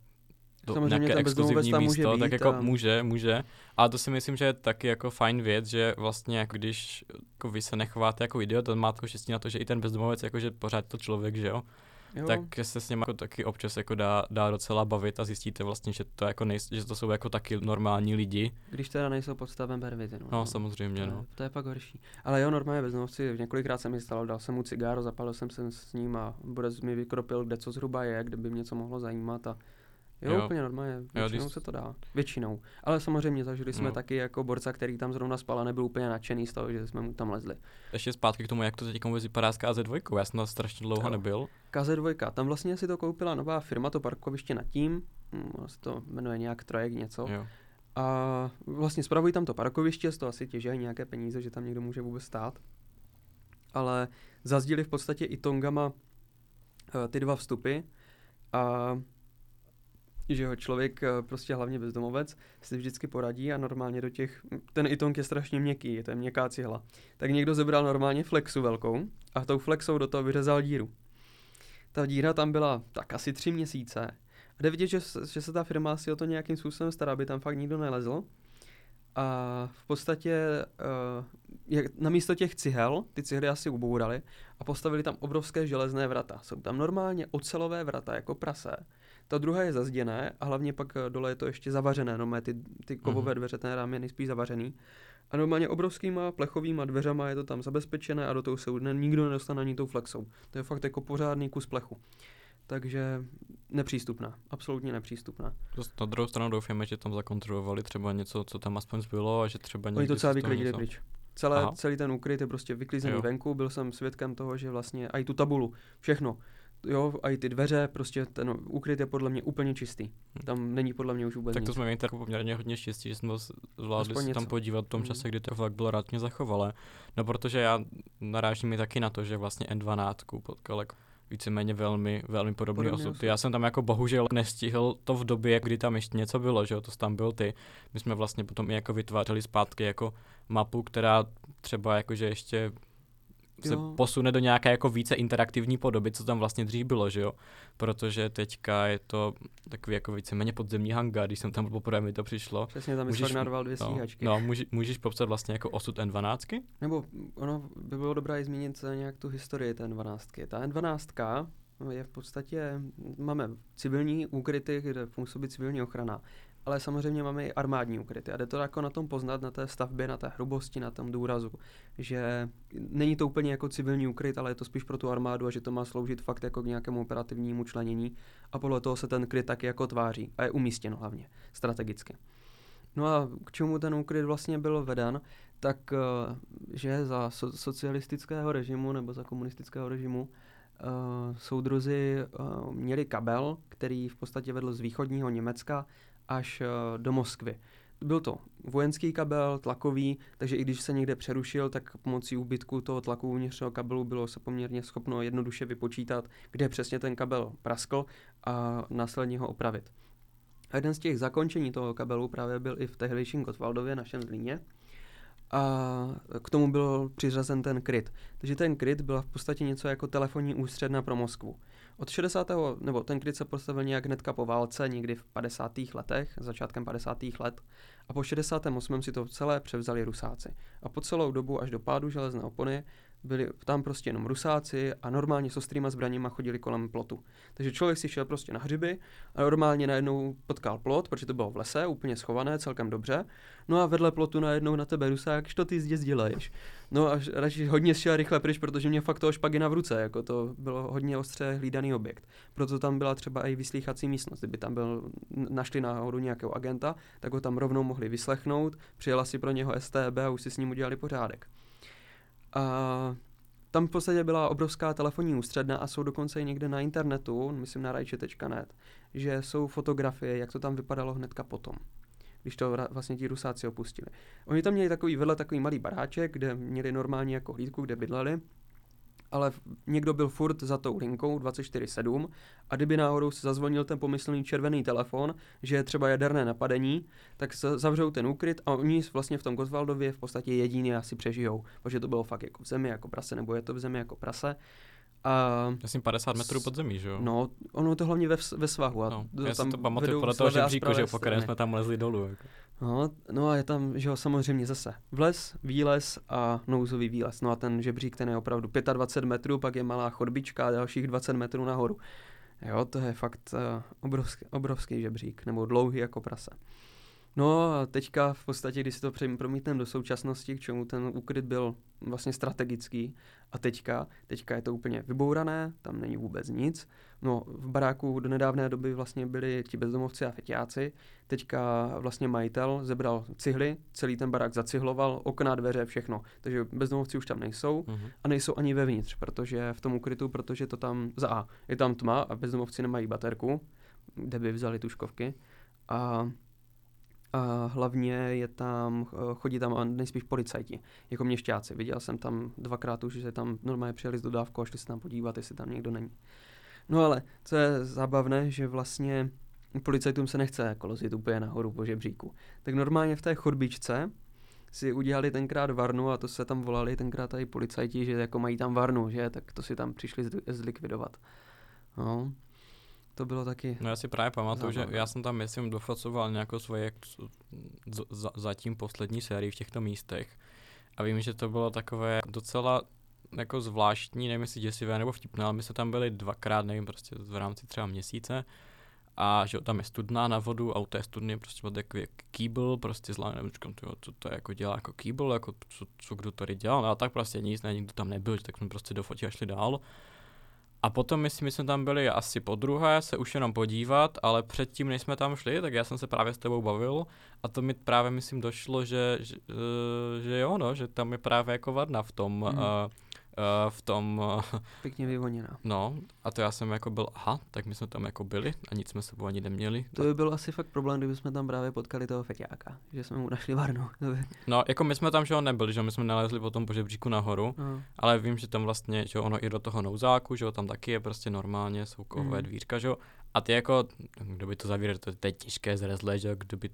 do Samozřejmě nějaké exkluzivní místo, může tak jako a... může, může. Ale to si myslím, že je taky jako fajn věc, že vlastně jako když jako vy se nechováte jako idiot, on má jako štěstí na to, že i ten bezdomovec, jako že pořád to člověk, že jo. Jo. tak se s nimi jako taky občas jako dá, dá docela bavit a zjistíte vlastně, že to, jako nej, že to jsou jako taky normální lidi. Když teda nejsou pod stavem pervity. No, no samozřejmě, to no. Je, to je pak horší. Ale jo, normálně bezdomovci, několikrát jsem mi stalo, dal jsem mu cigáro, zapalil jsem se s ním a bude mi vykropil, kde co zhruba je, kde by mě něco mohlo zajímat a Jo, jo, úplně normálně. Většinou jo, když... se to dá. Většinou. Ale samozřejmě zažili jsme no. taky jako borca, který tam zrovna spal a nebyl úplně nadšený z toho, že jsme mu tam lezli. Ještě zpátky k tomu, jak to teď vůbec vypadá s KZ2. Já jsem tam strašně dlouho jo. nebyl. KZ2, tam vlastně si to koupila nová firma, to parkoviště nad tím. Hm, se to jmenuje nějak Trojek něco. Jo. A vlastně spravují tam to parkoviště, z toho asi těží nějaké peníze, že tam někdo může vůbec stát. Ale zazdili v podstatě i tongama uh, ty dva vstupy. A že jo, člověk eh, prostě hlavně bezdomovec si vždycky poradí a normálně do těch, ten itonk je strašně měkký, je to měkká cihla. Tak někdo zebral normálně flexu velkou a tou flexou do toho vyřezal díru. Ta díra tam byla tak asi tři měsíce. A jde vidět, že, že se ta firma si o to nějakým způsobem stará, aby tam fakt nikdo nelezl. A v podstatě uh, jak, na místo těch cihel, ty cihly asi ubourali a postavili tam obrovské železné vrata. Jsou tam normálně ocelové vrata jako prase ta druhá je zazděné a hlavně pak eh, dole je to ještě zavařené, no ty, ty kovové mhm. dveře, ten rám je nejspíš zavařený. A normálně obrovskýma plechovýma dveřama je to tam zabezpečené a do toho se nikdo nedostane ani tou flexou. To je fakt jako pořádný kus plechu. Takže nepřístupná, absolutně nepřístupná. Na druhou stranu doufáme, že tam zakontrolovali třeba něco, co tam aspoň zbylo a že třeba někdy Oni to celé vyklidili pryč. Celé, celý ten úkryt je prostě vyklizený jo. venku, byl jsem svědkem toho, že vlastně i tu tabulu, všechno, jo, a i ty dveře, prostě ten úkryt je podle mě úplně čistý. Hm. Tam není podle mě už vůbec Tak to nic. jsme měli tak poměrně hodně štěstí, že jsme zvládli se tam podívat v tom hm. čase, kdy to fakt bylo rádně zachovalé. No protože já narážím mi taky na to, že vlastně N12 potkal jako víceméně velmi, velmi podobný Podobně osud. Já jsem tam jako bohužel nestihl to v době, kdy tam ještě něco bylo, že jo, to tam byl ty. My jsme vlastně potom i jako vytvářeli zpátky jako mapu, která třeba jakože ještě se jo. posune do nějaké jako více interaktivní podoby, co tam vlastně dřív bylo, že jo? Protože teďka je to takový jako víceméně podzemní hanga, když jsem tam poprvé mi to přišlo. Přesně, tam můžeš, narval dvě stíhačky. No, no může, můžeš popsat vlastně jako osud N12? Nebo ono by bylo dobré i zmínit nějak tu historii té N12. Ta N12 je v podstatě, máme civilní úkryty, kde působí civilní ochrana ale samozřejmě máme i armádní ukryty. A jde to jako na tom poznat, na té stavbě, na té hrubosti, na tom důrazu, že není to úplně jako civilní ukryt, ale je to spíš pro tu armádu a že to má sloužit fakt jako k nějakému operativnímu členění a podle toho se ten kryt taky jako tváří a je umístěno hlavně strategicky. No a k čemu ten úkryt vlastně byl veden, tak eh, že za so- socialistického režimu nebo za komunistického režimu uh, soudruzi uh, měli kabel, který v podstatě vedl z východního Německa až eh, do Moskvy. Byl to vojenský kabel, tlakový, takže i když se někde přerušil, tak pomocí úbytku toho tlaku uvnitř toho kabelu bylo se poměrně schopno jednoduše vypočítat, kde přesně ten kabel praskl a následně ho opravit. A jeden z těch zakončení toho kabelu právě byl i v tehdejším Gotwaldově, našem Zlíně. A k tomu byl přiřazen ten kryt. Takže ten kryt byla v podstatě něco jako telefonní ústředna pro Moskvu. Od 60. nebo ten kryt se postavil nějak hnedka po válce, někdy v 50. letech, začátkem 50. let. A po 68. si to celé převzali Rusáci. A po celou dobu až do pádu železné opony byli tam prostě jenom rusáci a normálně s ostrýma zbraněma chodili kolem plotu. Takže člověk si šel prostě na hřiby a normálně najednou potkal plot, protože to bylo v lese, úplně schované, celkem dobře. No a vedle plotu najednou na tebe rusák, co ty zde děláš? No a radši hodně šel rychle pryč, protože mě fakt toho špagina v ruce, jako to bylo hodně ostře hlídaný objekt. Proto tam byla třeba i vyslýchací místnost. Kdyby tam byl, našli náhodou nějakého agenta, tak ho tam rovnou mohli vyslechnout, přijela si pro něho STB a už si s ním udělali pořádek. A tam v podstatě byla obrovská telefonní ústředna a jsou dokonce i někde na internetu, myslím na rajče.net, že jsou fotografie, jak to tam vypadalo hnedka potom když to vlastně ti rusáci opustili. Oni tam měli takový vedle takový malý baráček, kde měli normálně jako hlídku, kde bydleli ale někdo byl furt za tou linkou 24-7 a kdyby náhodou se zazvonil ten pomyslný červený telefon, že je třeba jaderné napadení, tak se zavřou ten úkryt a oni vlastně v tom Goswaldově v podstatě jediný asi přežijou, protože to bylo fakt jako v zemi jako prase, nebo je to v zemi jako prase. A, Myslím 50 metrů pod zemí, že jo? no, ono je to hlavně ve, ve svahu. A no. Já si tam to pamatuju podle toho žebříku, že po kterém jsme tam lezli dolů. Jako. No, no a je tam, že jo, samozřejmě zase vles, výlez a nouzový výlez. No a ten žebřík, ten je opravdu 25 metrů, pak je malá chodbička a dalších 20 metrů nahoru. Jo, to je fakt uh, obrovský, obrovský žebřík, nebo dlouhý jako prase. No a teďka v podstatě, když si to promítneme do současnosti, k čemu ten úkryt byl vlastně strategický, a teďka, teďka je to úplně vybourané, tam není vůbec nic. No, v baráku do nedávné doby vlastně byli ti bezdomovci a fetiáci, teďka vlastně majitel zebral cihly, celý ten barák zacihloval, okna, dveře, všechno. Takže bezdomovci už tam nejsou Mhm. a nejsou ani vevnitř, protože v tom ukrytu, protože to tam za A je tam tma a bezdomovci nemají baterku, kde by vzali tuškovky a, a hlavně je tam, eh, chodí tam nejspíš policajti, jako měšťáci. Viděl jsem tam dvakrát už, že tam normálně přijeli s dodávkou a šli se tam podívat, jestli tam někdo není. No ale, co je zábavné, že vlastně policajtům se nechce jako lozit úplně nahoru po žebříku. Tak normálně v té chodbičce si udělali tenkrát varnu a to se tam volali tenkrát tady policajti, že jako mají tam varnu, že, tak to si tam přišli zli- zlikvidovat. No, to bylo taky, No já si právě pamatuju, že já jsem tam, myslím, dofacoval nějakou svoje z- zatím poslední sérii v těchto místech. A vím, že to bylo takové docela jako zvláštní, nevím jestli děsivé nebo vtipné, ale my jsme tam byli dvakrát, nevím, prostě v rámci třeba měsíce. A že tam je studna na vodu a u té studny prostě byl takový kýbl, prostě zlá, nevím, říkám, tyjo, co to jako dělá jako kýbl, jako co, co kdo tady dělal, no a tak prostě nic, ne, nikdo tam nebyl, tak jsme prostě dofotili a šli dál. A potom, myslím, my jsme tam byli asi po druhé, se už jenom podívat, ale předtím, než jsme tam šli, tak já jsem se právě s tebou bavil a to mi právě, myslím, došlo, že, že, eh, že jo, no, že tam je právě jako vadna v tom, mm. uh, v tom, uh, pěkně vyvoněná. no, a to já jsem jako byl, aha, tak my jsme tam jako byli a nic jsme sebou ani neměli. To by byl asi fakt problém, kdyby jsme tam právě potkali toho feťáka, že jsme mu našli varnu. No, jako my jsme tam, že jo, nebyli, že my jsme nalezli potom po žebříku nahoru, no. ale vím, že tam vlastně, že ono i do toho nouzáku, že jo, tam taky je prostě normálně, jsou kovové Mhm. dvířka, že jo, a ty jako, kdo by to zavíral, to, je těžké zrezle, že kdo by,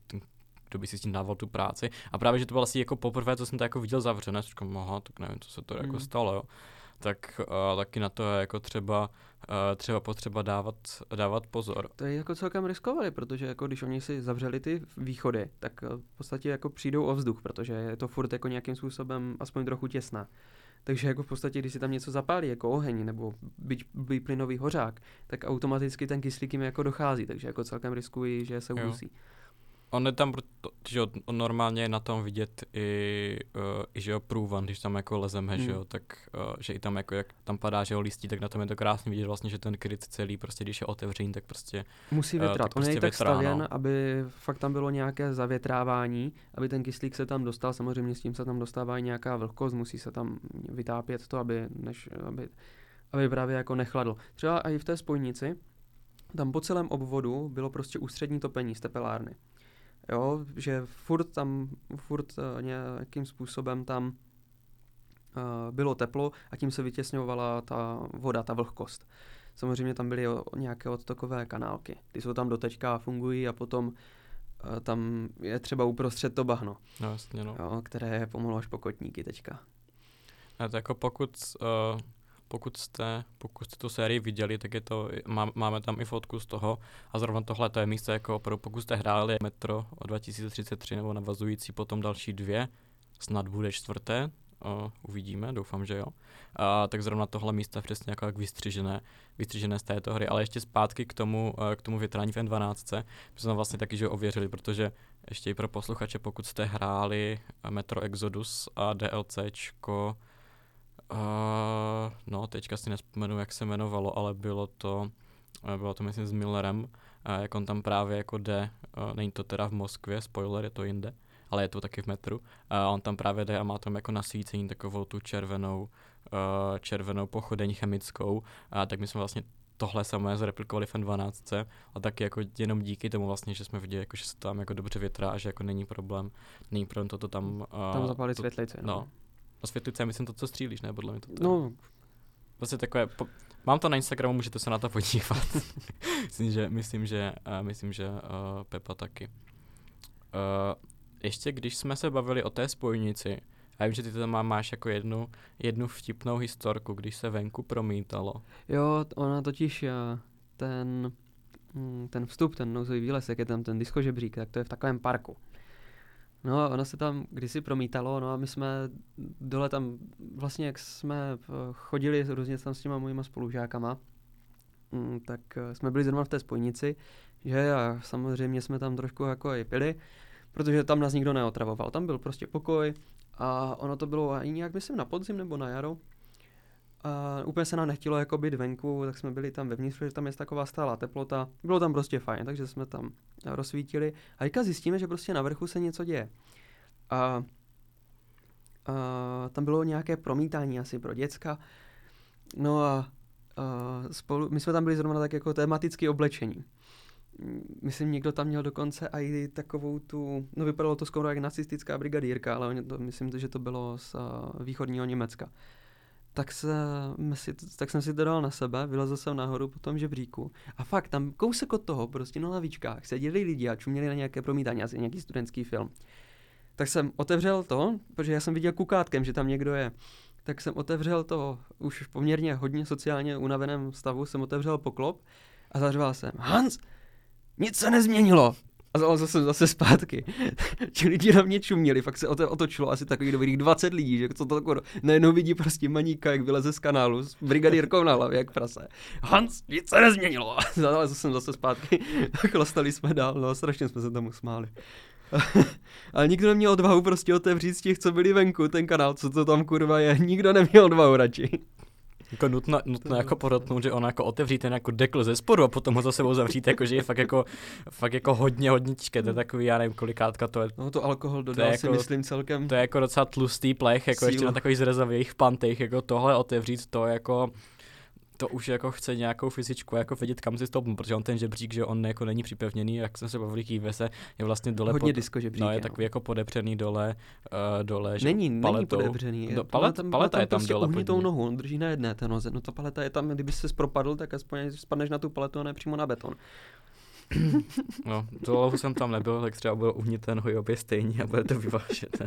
kdo by si s tím dával tu práci. A právě, že to bylo asi jako poprvé, co jsem to jako viděl zavřené, říkám, aha, tak nevím, co se to jako Mhm. stalo, jo. Tak uh, taky na to je jako třeba, uh, třeba potřeba dávat, dávat pozor. To je jako celkem riskovali, protože jako když oni si zavřeli ty východy, tak eh, v podstatě jako přijdou o vzduch, protože je to furt jako nějakým způsobem aspoň trochu těsná. Takže jako v podstatě, když si tam něco zapálí, jako oheň nebo byť by plynový hořák, tak automaticky ten kyslík jim jako dochází, takže jako celkem riskují, že se Jo. udusí. On je tam, proto- že jo, normálně je na tom vidět i, uh, i že jo, průvan, když tam jako lezeme, Hmm. že jo, tak, uh, že i tam jako, jak tam padá, že jo, listí, tak na tom je to krásně vidět vlastně, že ten kryt celý, prostě když je otevřený, tak prostě, Musí Eh, větrat. tak On je prostě tak větrá, no. stavěn, aby fakt tam bylo nějaké zavětrávání, aby ten kyslík se tam dostal. Samozřejmě s tím se tam dostává i nějaká vlhkost, musí se tam vytápět to, aby, než, aby, aby právě jako nechladl. Třeba i v té spojnici, tam po celém obvodu bylo prostě ústřední topení z tepelárny. Jo, že furt tam, furt uh, nějakým způsobem tam uh, bylo teplo a tím se vytěsňovala ta voda, ta vlhkost. Samozřejmě tam byly nějaké odtokové kanálky. Ty jsou tam doteďka a fungují a potom uh, tam je třeba uprostřed to bahno, no jasně, no. jo, které je pomalu až po kotníky teďka. A to jako pokud, uh, pokud jste, pokud jste tu sérii viděli, tak je to, má, máme tam i fotku z toho a zrovna tohle to je místo jako opravdu, pokud jste hráli Metro o 2033 nebo navazující potom další dvě, snad bude čtvrté, uh, uvidíme, doufám, že jo. A tak zrovna tohle místo je přesně jako jak vystřižené, vystřižené z této hry. Ale ještě zpátky k tomu, uh, k tomu větrání v N12, my jsme vlastně taky, že ověřili, protože ještě i pro posluchače, pokud jste hráli eh, Metro Exodus a DLCčko, Uh, no, teďka si nespomenu, jak se jmenovalo, ale bylo to, uh, bylo to myslím s Millerem, uh, jak on tam právě jako jde, není to teda v Moskvě, spoiler, je to jinde, ale je to taky v metru, a on tam právě jde a má tam jako nasvícení takovou tu červenou, červenou pochodeň chemickou, a tak my jsme vlastně tohle samé zreplikovali v N12 a taky jako jenom díky tomu vlastně, že jsme viděli, jako, že se tam jako dobře větrá a že jako není problém, není problém toto tam... Uh, Tam zapálit to, světlice. no. Osvětlice, myslím to, co střílíš, ne? Podle mě to. to no, Prostě takové, po, mám to na Instagramu, můžete se na to podívat. myslím, že, myslím, že, uh, myslím, že uh, Pepa taky. Uh, ještě když jsme se bavili o té spojnici, Já vím, že ty tam máš jako jednu, jednu vtipnou historku, když se venku promítalo. Jo, ona totiž ten, mm, ten vstup, ten nouzový výlez, jak je tam ten disco žebřík, tak to je v takovém parku. No ono se tam kdysi promítalo, no a my jsme dole tam, vlastně jak jsme eh, chodili různě tam s těma mojima spolužákama, mm, tak eh, jsme byli zrovna v té spojnici, že a samozřejmě jsme tam trošku jako i pili, protože tam nás nikdo neotravoval. Tam byl prostě pokoj a ono to bylo i nějak, myslím, na podzim nebo na jaro. A úplně se nám nechtělo jako být venku, tak jsme byli tam vevnitř, protože tam je taková stálá teplota. Bylo tam prostě fajn, takže jsme tam rozsvítili. A teďka zjistíme, že prostě na vrchu se něco děje. A, a tam bylo nějaké promítání asi pro děcka. No a, a spolu, my jsme tam byli zrovna tak jako tematicky oblečení myslím, někdo tam měl dokonce i takovou tu, no vypadalo to skoro jak nacistická brigadírka, ale to, myslím, že to bylo z uh, východního Německa. Tak, se, si, tak jsem si to dal na sebe, vylezl jsem nahoru po tom žebříku a fakt tam kousek od toho, prostě na lavičkách, seděli lidi a čuměli na nějaké promítání, asi nějaký studentský film. Tak jsem otevřel to, protože já jsem viděl kukátkem, že tam někdo je. Tak jsem otevřel to, už v poměrně hodně sociálně unaveném stavu, jsem otevřel poklop a zařval jsem, Hans, nic se nezměnilo. A zalezl jsem zase zpátky. Ti lidi na mě čuměli, fakt se otočilo asi takových dobrých 20 lidí, že co to takové, najednou vidí prostě maníka, jak vyleze z kanálu s brigadírkou na hlavě, jak prase. Hans, nic se nezměnilo. Zalezl jsem zase zpátky, chlastali jsme dál, no strašně jsme se tomu smáli. Ale nikdo neměl odvahu prostě otevřít z těch, co byli venku, ten kanál, co to tam kurva je. Nikdo neměl odvahu radši. Jako nutno, nutno jako podotknout, že ona jako otevří ten jako dekl ze spodu a potom ho za sebou zavřít, jako že je fakt jako, fakt jako hodně, hodně těžké, to je takový, já nevím, kolikátka to je. No to alkohol dodal to si jako, myslím celkem. To je jako docela tlustý plech, jako sílu. ještě na takových zrezavých pantech, jako tohle otevřít to jako to už jako chce nějakou fyzičku, jako vědět, kam si stoupnu, protože on ten žebřík, že on jako není připevněný, jak jsem se bavil, kýve se, je vlastně dole. Hodně pod, disco žebřík, no, je takový jako podepřený dole, uh, dole, že není, paletou. není podepřený. Do, palet, tam, paleta je tam prostě dole. tou nohu, on drží na jedné té noze, no ta paleta je tam, kdyby se propadl, tak aspoň spadneš na tu paletu a ne přímo na beton. No, dlouho jsem tam nebyl, tak třeba byl uvnitř ten hoj obě stejný a bude to vyvážet.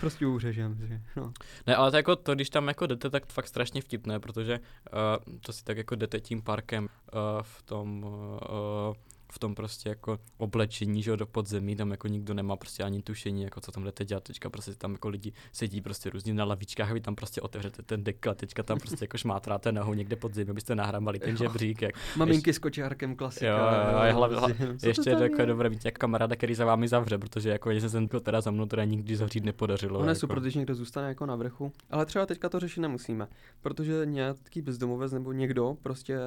prostě uřežem. No. Ne, ale to, jako to, když tam jako jdete, tak to fakt strašně vtipné, protože uh, to si tak jako jdete tím parkem uh, v tom uh, v tom prostě jako oblečení, že jo, do podzemí, tam jako nikdo nemá prostě ani tušení, jako co tam jdete dělat, teďka prostě tam jako lidi sedí prostě různě na lavičkách a vy tam prostě otevřete ten dekl a teďka tam prostě jako šmátráte nohou někde pod zemi, abyste nahrámali ten žebřík. Jak, Maminky s kočárkem klasika. Jo, jo, jo, hlavně, hla, ještě je jako dobré mít jako kamaráda, který za vámi zavře, protože jako se ten teda za mnou teda nikdy zavřít nepodařilo. Ono jako. super, když někdo zůstane jako na vrchu, ale třeba teďka to řešit nemusíme, protože nějaký bezdomovec nebo někdo prostě,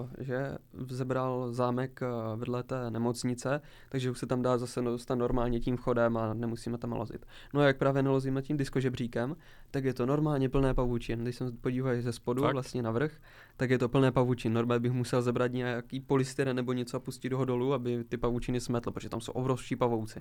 uh, že vzebral zámek uh, vedle té nemocnice, takže už se tam dá zase dostat normálně tím vchodem a nemusíme tam lozit. No a jak právě nelozíme tím diskožebříkem, tak je to normálně plné pavučin. Když jsem podíval ze spodu tak. vlastně na vrch, tak je to plné pavučin. Normálně bych musel zebrat nějaký polystyren nebo něco a pustit ho dolů, aby ty pavučiny smetl, protože tam jsou obrovští pavouci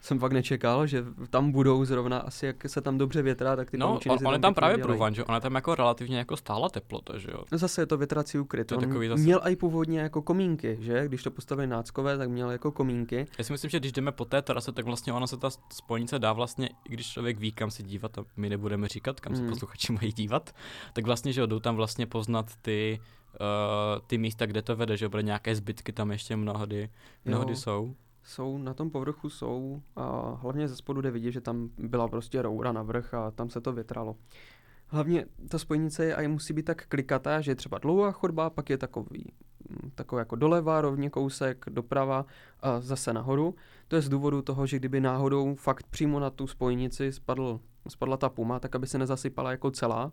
jsem fakt nečekal, že tam budou zrovna asi, jak se tam dobře větrá, tak ty No, on, on je tam právě průvan, že ona tam jako relativně jako stála teplota, že jo? No zase je to větrací ukryt. To on zase... měl i původně jako komínky, že? Když to postavili náckové, tak měl jako komínky. Já si myslím, že když jdeme po té terase, tak vlastně ona se ta spojnice dá vlastně, i když člověk ví, kam se dívat, a my nebudeme říkat, kam se hmm. posluchači mají dívat, tak vlastně, že jo, jdou tam vlastně poznat ty, uh, ty místa, kde to vede, že jo, nějaké zbytky tam ještě mnohdy, mnohdy jo. jsou jsou, na tom povrchu jsou a hlavně ze spodu jde vidět, že tam byla prostě roura na vrch a tam se to větralo. Hlavně ta spojnice je a musí být tak klikatá, že je třeba dlouhá chodba, pak je takový, mm, takový jako doleva, rovně kousek, doprava a zase nahoru. To je z důvodu toho, že kdyby náhodou fakt přímo na tu spojnici spadl, spadla ta puma, tak aby se nezasypala jako celá,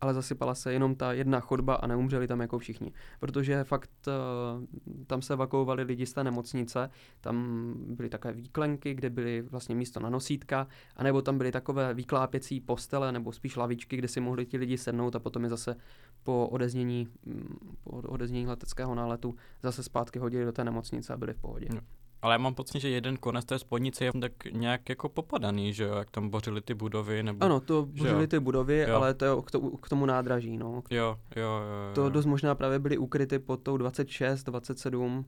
ale zasypala se jenom ta jedna chodba a neumřeli tam jako všichni. Protože fakt uh, tam se evakuovali lidi z té nemocnice, tam byly takové výklenky, kde byly vlastně místo na nosítka, anebo tam byly takové výklápěcí postele nebo spíš lavičky, kde si mohli ti lidi sednout a potom je zase po odeznění, mm, po odeznění leteckého náletu zase zpátky hodili do té nemocnice a byli v pohodě. No. Ale já mám pocit, že jeden konec té spodnice je tak nějak jako popadaný, že jo, jak tam bořili ty budovy, nebo... Ano, to bořili ty budovy, jo. ale to je k, to, k tomu nádraží, no. Jo, jo, jo, jo. To dost možná právě byly ukryty pod tou 26, 27,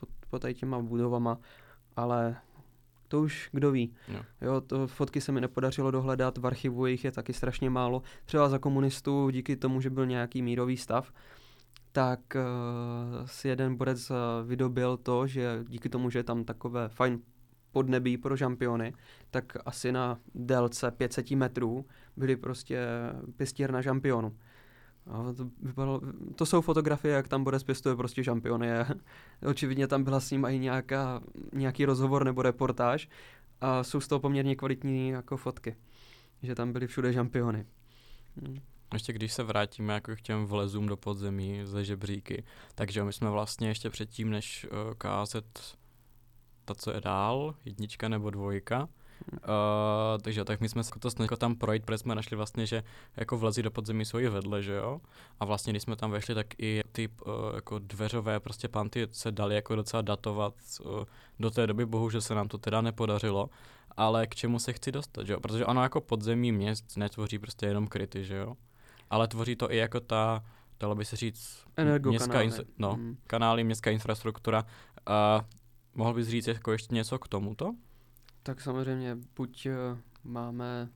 pod, pod tady těma budovama, ale to už kdo ví. Jo. Jo, to fotky se mi nepodařilo dohledat, v archivu jich je taky strašně málo. Třeba za komunistů, díky tomu, že byl nějaký mírový stav, tak uh, si jeden borec uh, vydobil to, že díky tomu, že je tam takové fajn podnebí pro žampiony, tak asi na délce 500 metrů byly prostě pěstír na žampionu. To, vypadalo, to jsou fotografie, jak tam Borec pěstuje prostě žampiony. Očividně tam byla s ním i nějaká, nějaký rozhovor nebo reportáž a jsou z toho poměrně kvalitní jako fotky, že tam byly všude žampiony. Ještě když se vrátíme jako k těm vlezům do podzemí ze žebříky, takže my jsme vlastně ještě předtím, než uh, kázet ta, co je dál, jednička nebo dvojka, Uh, takže tak my jsme se to snažili tam projít, protože jsme našli vlastně, že jako vlezí do podzemí jsou i vedle, že jo? A vlastně, když jsme tam vešli, tak i ty uh, jako dveřové prostě panty se dali jako docela datovat uh, do té doby, bohužel se nám to teda nepodařilo. Ale k čemu se chci dostat, že jo? Protože ono jako podzemí měst netvoří prostě jenom kryty, že jo? Ale tvoří to i jako ta, dalo by se říct, městská, infra- no, mm. kanály, městská infrastruktura. Uh, mohl bys říct jako ještě něco k tomuto? Tak samozřejmě buď eh, máme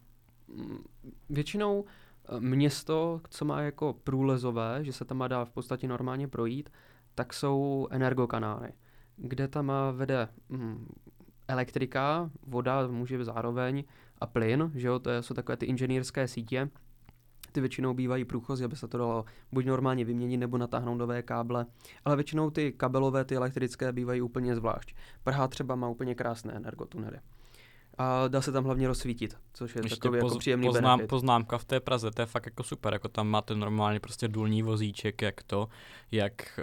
mm, většinou eh, město, co má jako průlezové, že se tam dá v podstatě normálně projít, tak jsou energokanály, kde tam vede mm, elektrika, voda může zároveň a plyn, že jo, to jsou takové ty inženýrské sítě, ty většinou bývají průchozy, aby se to dalo buď normálně vyměnit nebo natáhnout nové káble, ale většinou ty kabelové, ty elektrické bývají úplně zvlášť. Praha třeba má úplně krásné energotunely a dá se tam hlavně rozsvítit, což je Ještě takový poz, jako příjemný poznám, benefit. Poznámka v té Praze, to je fakt jako super, jako tam máte normálně prostě důlní vozíček, jak to, jak,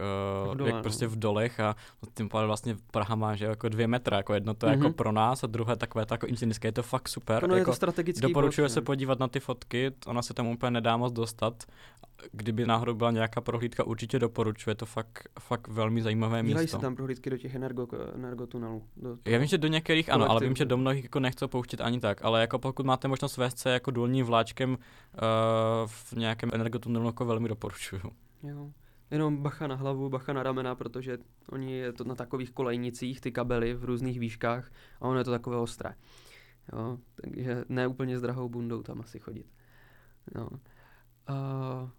uh, dole, jak no. prostě v dolech a tím pádem vlastně Praha má, že jako dvě metra, jako jedno to mm-hmm. jako mhm. pro nás a druhé takové to jako inženýrské, je to fakt super. No, jako, je to strategický Doporučuji se podívat na ty fotky, ona se tam úplně nedá moc dostat, kdyby náhodou byla nějaká prohlídka, určitě doporučuje, to fakt, fakt velmi zajímavé Dělají místo. se tam prohlídky do těch energo, energotunelů. Do Já vím, že do některých ano, ale vím, že do mnohých jako nechce pouštět ani tak, ale jako pokud máte možnost vést se jako důlním vláčkem uh, v nějakém energotunelu, jako velmi doporučuju. Jo. Jenom bacha na hlavu, bacha na ramena, protože oni je to na takových kolejnicích, ty kabely v různých výškách a ono je to takové ostré. Jo, takže ne úplně s drahou bundou tam asi chodit. No. Uh,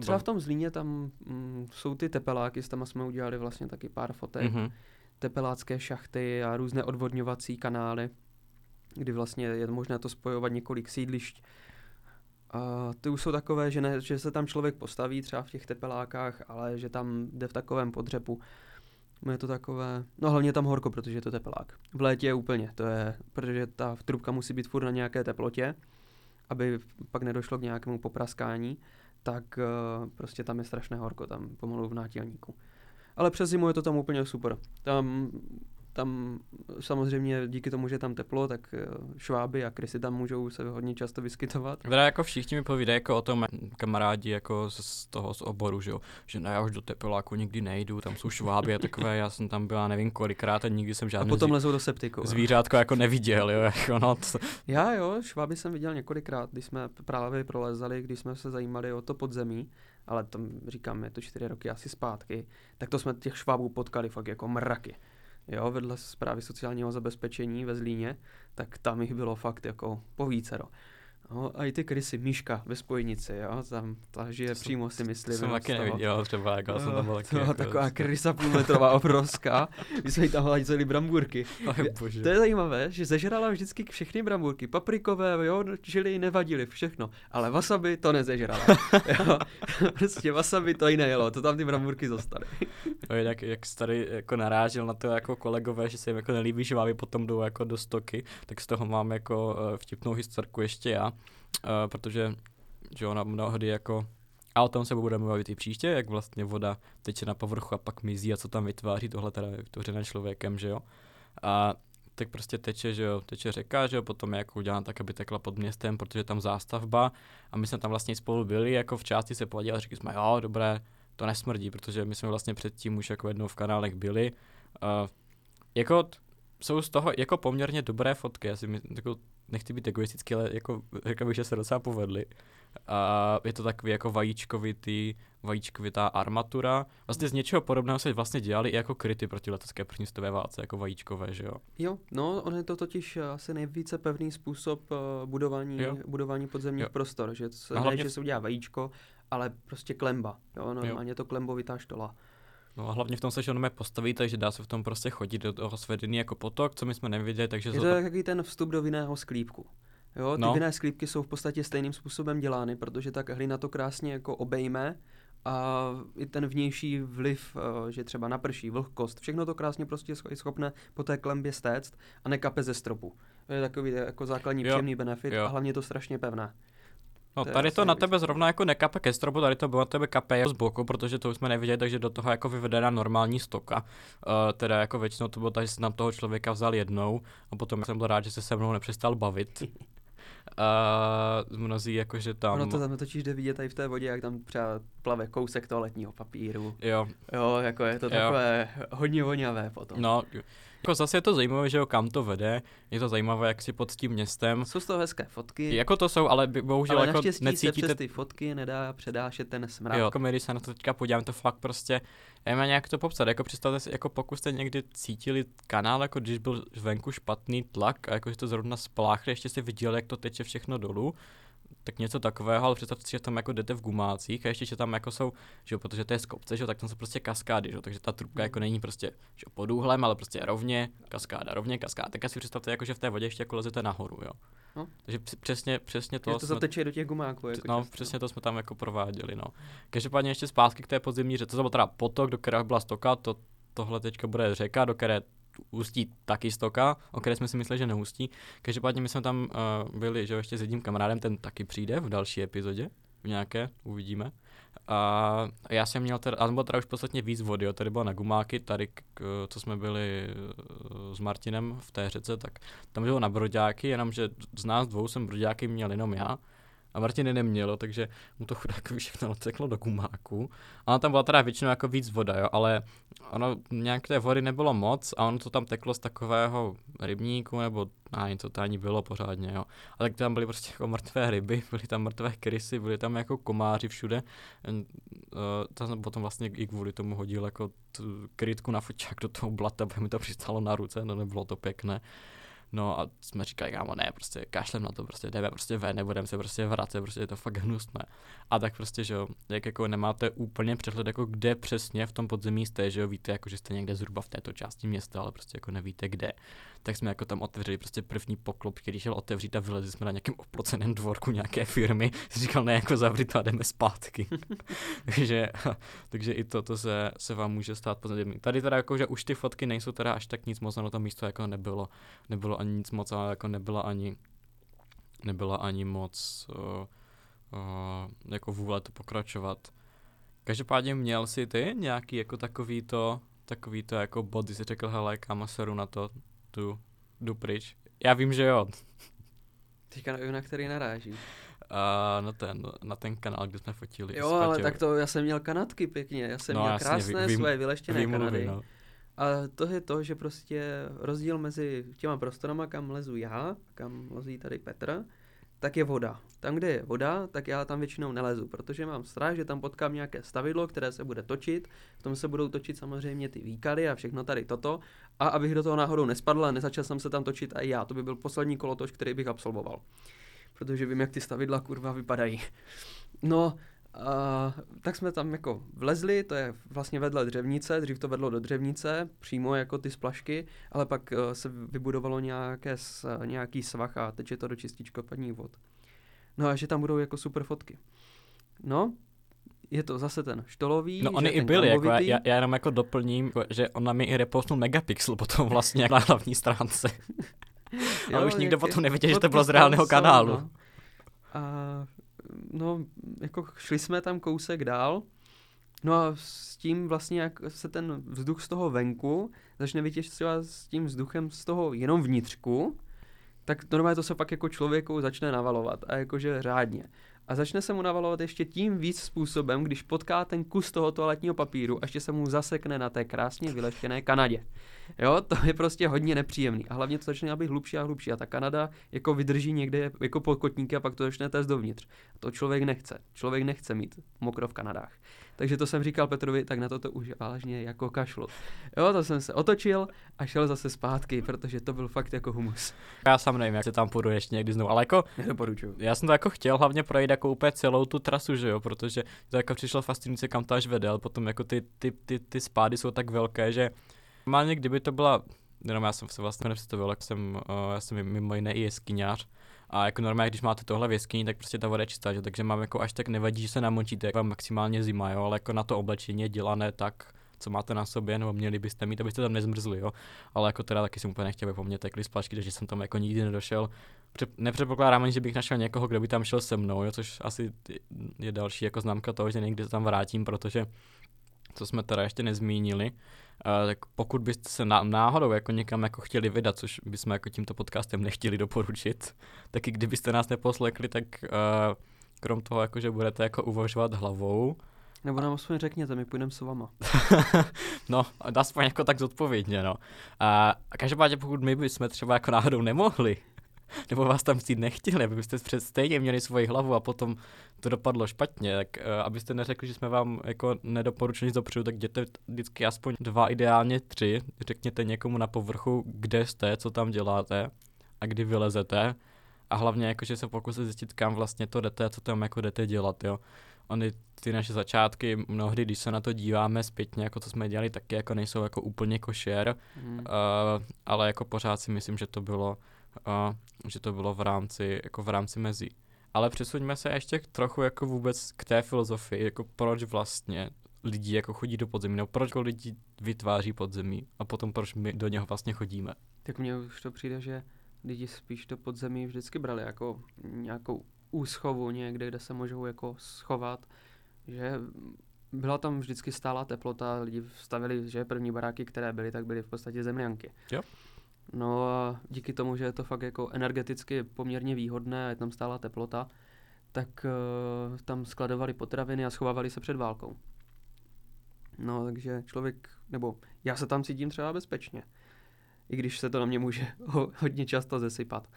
třeba v tom Zlíně tam mm, jsou ty tepeláky, s tam jsme udělali vlastně taky pár fotek. Mm-hmm. Tepelácké šachty a různé odvodňovací kanály, kdy vlastně je možné to spojovat několik sídlišť. Uh, ty už jsou takové, že, ne, že se tam člověk postaví třeba v těch tepelákách, ale že tam jde v takovém podřepu. Je to takové, no hlavně tam horko, protože je to tepelák. V létě je úplně, to je, protože ta trubka musí být furt na nějaké teplotě aby pak nedošlo k nějakému popraskání, tak uh, prostě tam je strašné horko, tam pomalu v nátělníku. Ale přes zimu je to tam úplně super. Tam tam samozřejmě díky tomu, že je tam teplo, tak eh, šváby a krysy tam můžou se hodně často vyskytovat. Teda jako všichni mi povídají jako o tom kamarádi jako z toho z oboru, že jo, že ne, já už do tepeláku nikdy nejdu, tam jsou šváby a takové, já jsem tam byla nevím kolikrát a nikdy jsem žádný a potom lezou do septiku. Zvířátko jako neviděl, jo, jako no. To... Já jo, šváby jsem viděl několikrát, když jsme právě prolezali, když jsme se zajímali o to podzemí, ale tam říkám, je to čtyři roky asi zpátky, tak to jsme těch švábů potkali fakt jako mraky jo, vedle zprávy sociálního zabezpečení ve Zlíně, tak tam jich bylo fakt jako povícero. No, a i ty krysy, Míška ve spojnici, jo, tam ta žije to přímo si myslím. Jsem taky neviděl třeba, jak jsem tam byl taky. jako taková krysa půlmetrová obrovská, my jsme jí tam hladili bramburky. To je zajímavé, že zežrala vždycky všechny bramburky, paprikové, jo, žili nevadili, všechno, ale wasabi to nezežrala. jo. Prostě wasabi to i nejelo, to tam ty bramburky zostaly. no, jak, jak tady jako narážel na to jako kolegové, že se jim jako nelíbí, že vám potom jdou jako do stoky, tak z toho mám jako uh, vtipnou historku ještě já uh, protože že ona mnohdy jako a o tom se budeme bavit i příště, jak vlastně voda teče na povrchu a pak mizí a co tam vytváří, tohle teda je vytvořené člověkem, že jo. A tak prostě teče, že jo, teče řeka, že jo, potom je jako udělána tak, aby tekla pod městem, protože tam zástavba a my jsme tam vlastně spolu byli, jako v části se podívali a řekli jsme, jo, dobré, to nesmrdí, protože my jsme vlastně předtím už jako jednou v kanálech byli. Uh, jako jsou z toho jako poměrně dobré fotky, já si my, jako, nechci být egoistický, ale jako řekl bych, že se docela povedly. A je to takový jako vajíčkovitý, vajíčkovitá armatura. Vlastně z něčeho podobného se vlastně dělali i jako kryty proti letecké první světové válce, jako vajíčkové, že jo? Jo, no, on je to totiž asi nejvíce pevný způsob uh, budování, jo. budování podzemních jo. prostor, že se, ne, že se udělá vajíčko, ale prostě klemba, jo, normálně jo. to klembovitá štola. No a hlavně v tom se že postaví, takže dá se v tom prostě chodit do toho svedený jako potok, co my jsme neviděli, takže... Je to takový ten vstup do vinného sklípku. Jo, ty no. vinné sklípky jsou v podstatě stejným způsobem dělány, protože tak hlina to krásně jako obejme a i ten vnější vliv, eh, že třeba naprší, vlhkost, všechno to krásně prostě je schopné po té klembě stéct a nekape ze stropu. To je takový jako základní jo. příjemný benefit jo. a hlavně je to strašně pevné. No tady to na tebe zrovna jako nekape ke stropu, tady to bylo na tebe kape z boku, protože to už jsme neviděli, takže do toho jako vyvedena normální stoka. Uh, teda jako většinou to bylo tak, že jsem tam toho člověka vzal jednou a potom jsem byl rád, že se se mnou nepřestal bavit. Uh, mnozí jakože tam... Ono to tam totiž jde vidět tady v té vodě, jak tam třeba plave kousek toaletního papíru. Jo. Jo, jako je to jo. takové hodně voňavé potom. No, jako zase je to zajímavé, že jo, kam to vede. Je to zajímavé, jak si pod tím městem. Jsou to hezké fotky. Jako to jsou, ale bohužel ale jako necítíte... se přes ty fotky nedá předášet ten smrad. Jo, jako my, když se na to teďka podívám, to fakt prostě, já mám nějak to popsat, jako představte si, jako pokud jste někdy cítili kanál, jako když byl venku špatný tlak a jako že to zrovna spláchli, ještě si viděli, jak to teče všechno dolů, tak něco takového, ale představte si, že tam jako jdete v gumácích a ještě, že tam jako jsou, že jo, protože to je z kopce, že jo, tak tam jsou prostě kaskády, že jo, takže ta trubka jako není prostě že jo, pod úhlem, ale prostě rovně, kaskáda, rovně, kaskáda. Tak si představte, jako, že v té vodě ještě jako lezete nahoru, jo. No. Takže přesně, přesně to. Že to jsme, zateče do těch gumáků. Jako no, často. přesně to jsme tam jako prováděli, no. Každopádně ještě zpátky k té podzemní řece, to byl teda potok, do kterého byla stoka, to, tohle teďka bude řeka, do které ústí taky stoka, o které jsme si mysleli, že neústí. Každopádně my jsme tam uh, byli, že ještě s jedním kamarádem, ten taky přijde v další epizodě, v nějaké, uvidíme. A já jsem měl teda, a bylo teda už podstatně víc vody, jo, tady bylo na gumáky, tady, k, co jsme byli uh, s Martinem v té řece, tak tam bylo na broďáky, jenomže z nás dvou jsem broďáky měl jenom já a Martin nemělo, takže mu to chudákovi všechno odteklo do gumáku. A ona tam byla teda většinou jako víc voda, jo, ale ono nějak té vody nebylo moc a ono to tam teklo z takového rybníku, nebo ani to ani bylo pořádně, jo. A tak tam byly prostě jako mrtvé ryby, byly tam mrtvé krysy, byly tam jako komáři všude. Uh, tam potom vlastně i kvůli tomu hodil jako krytku na foťák do toho blata, aby mi to přistalo na ruce, no nebylo to pěkné. No a jsme říkali, kámo, ne, prostě kašlem na to, prostě jdeme prostě ven, nebudeme se prostě vracet, prostě je to fakt hnusné. A tak prostě, že jo, jak jako nemáte úplně přehled, jako kde přesně v tom podzemí jste, že jo, víte, jako že jste někde zhruba v této části města, ale prostě jako nevíte kde. Tak jsme jako tam otevřeli prostě první poklop, který šel otevřít a vylezli jsme na nějakém oproceném dvorku nějaké firmy. Říkal, ne, jako zavřít to a jdeme zpátky. takže, takže i toto se, se vám může stát podzemí. Tady teda jako, že už ty fotky nejsou teda až tak nic moc, na tom místo jako nebylo, nebylo ani nic moc, ale jako nebyla ani, nebyla ani moc uh, uh, jako vůle to pokračovat. Každopádně měl si ty nějaký jako takový to, takový to jako bod, kdy jsi řekl, hele, kámo, seru na to, tu, jdu pryč. Já vím, že jo. Teďka nevím, na který naráží. Uh, na ten, na ten kanál, kde jsme fotili. Jo, ale tak to, já jsem měl kanatky pěkně, já jsem no, měl jasně, krásné vím, svoje vyleštěné vím, Kanady. No. A to je to, že prostě rozdíl mezi těma prostorama, kam lezu já, kam lezí tady Petr, tak je voda. Tam, kde je voda, tak já tam většinou nelezu, protože mám strach, že tam potkám nějaké stavidlo, které se bude točit, v tom se budou točit samozřejmě ty výkady a všechno tady toto. A abych do toho náhodou nespadl a nezačal jsem se tam točit a já, to by byl poslední kolotoč, který bych absolvoval. Protože vím, jak ty stavidla kurva vypadají. No, Uh, tak jsme tam jako vlezli, to je vlastně vedle dřevnice, dřív to vedlo do dřevnice, přímo jako ty splašky, ale pak uh, se vybudovalo nějaké, uh, nějaký svach a teče to do čističko padní vod. No a že tam budou jako super fotky. No, je to zase ten štolový. No oni i byli, jako já, já, jenom jako doplním, že on mi i repostnul megapixel potom vlastně na hlavní stránce. jo, Ale už nikdo potom nevěděl, že to bylo z reálného kanálu. No. A no, jako šli jsme tam kousek dál, no a s tím vlastně, jak se ten vzduch z toho venku začne vytěžovat s tím vzduchem z toho jenom vnitřku, tak normálně to se pak jako člověku začne navalovat a jakože řádně. a začne se mu navalovat ještě tím víc způsobem, když potká ten kus toho toaletního papíru a ještě se mu zasekne na té krásně vyleštěné Kanadě. Jo, to je prostě hodně nepříjemný. A hlavně to začne být hlubší a hlubší. A ta Kanada jako vydrží někde jako pod kotníky a pak to začne téct dovnitř. To člověk nechce. Člověk nechce mít mokro v Kanadách. Takže to jsem říkal Petrovi, tak na to to už vážně jako kašlu. Jo, to jsem se otočil a šel zase zpátky, protože to byl fakt jako humus. Já sám nevím, jak se tam půjdu ještě někdy znovu, ale jako... Nedoporučuju. Já jsem to jako chtěl hlavně projít jako úplně celou tu trasu, že jo, protože to jako přišlo fascinující, kam to až vede, ale potom jako ty, ty, ty, ty spády jsou tak velké, že normálně kdyby to byla, jenom já jsem se vlastně nepředstavil, jak jsem, uh, já jsem mimo jiné i jeskyňář, a jako normálně, když máte tohle v jeskyni, tak prostě ta voda je čistá, že? takže mám jako až tak nevadí, že se namočíte, jako maximálně zima, jo, ale jako na to oblečení je dělané tak, co máte na sobě, nebo měli byste mít, abyste tam nezmrzli, jo. Ale jako teda taky jsem úplně nechtěl, aby po mně tekly splašky, takže jsem tam jako nikdy nedošel. Pře- nepředpokládám ani, že bych našel někoho, kdo by tam šel se mnou, jo, což asi je další jako známka toho, že někdy se tam vrátím, protože co jsme teda ještě nezmínili, Uh, tak pokud byste se náhodou jako někam jako chtěli vydat, což bychom jako tímto podcastem nechtěli doporučit, tak i kdybyste nás neposlekli, tak uh, krom toho, jako, že budete jako uvažovat hlavou, nebo nám aspoň řekněte, my půjdeme s váma. no, aspoň jako tak zodpovědně, no. A každopádně pokud my bychom třeba jako náhodou nemohli, nebo vás tam vzít nechtěli, abyste před stejně měli svoji hlavu a potom to dopadlo špatně, tak uh, abyste neřekli, že jsme vám jako nedoporučili nic dopředu, tak jděte vždycky aspoň dva, ideálně tři, řekněte někomu na povrchu, kde jste, co tam děláte a kdy vylezete a hlavně jako, že se pokusit zjistit, kam vlastně to jdete a co tam jako jdete dělat, jo. Ony ty naše začátky, mnohdy, když se na to díváme zpětně, jako co jsme dělali, taky jako nejsou jako úplně košer, hmm. uh, ale jako pořád si myslím, že to bylo, uh, že to bylo v rámci, jako v rámci mezí. Ale přesuňme se ještě trochu jako vůbec k té filozofii, jako proč vlastně lidi jako chodí do podzemí, nebo proč lidi vytváří podzemí a potom proč my do něho vlastně chodíme. Tak mně už to přijde, že lidi spíš to podzemí vždycky brali jako nějakou úschovu někde, kde se můžou jako schovat, že byla tam vždycky stálá teplota, lidi stavili, že první baráky, které byly, tak byly v podstatě zemňanky. Jo. No a díky tomu, že je to fakt jako energeticky poměrně výhodné a je tam stála teplota, tak uh, tam skladovali potraviny a schovávali se před válkou. No, takže člověk, nebo já se tam cítím třeba bezpečně, i když se to na mě může ho, hodně často zesypat.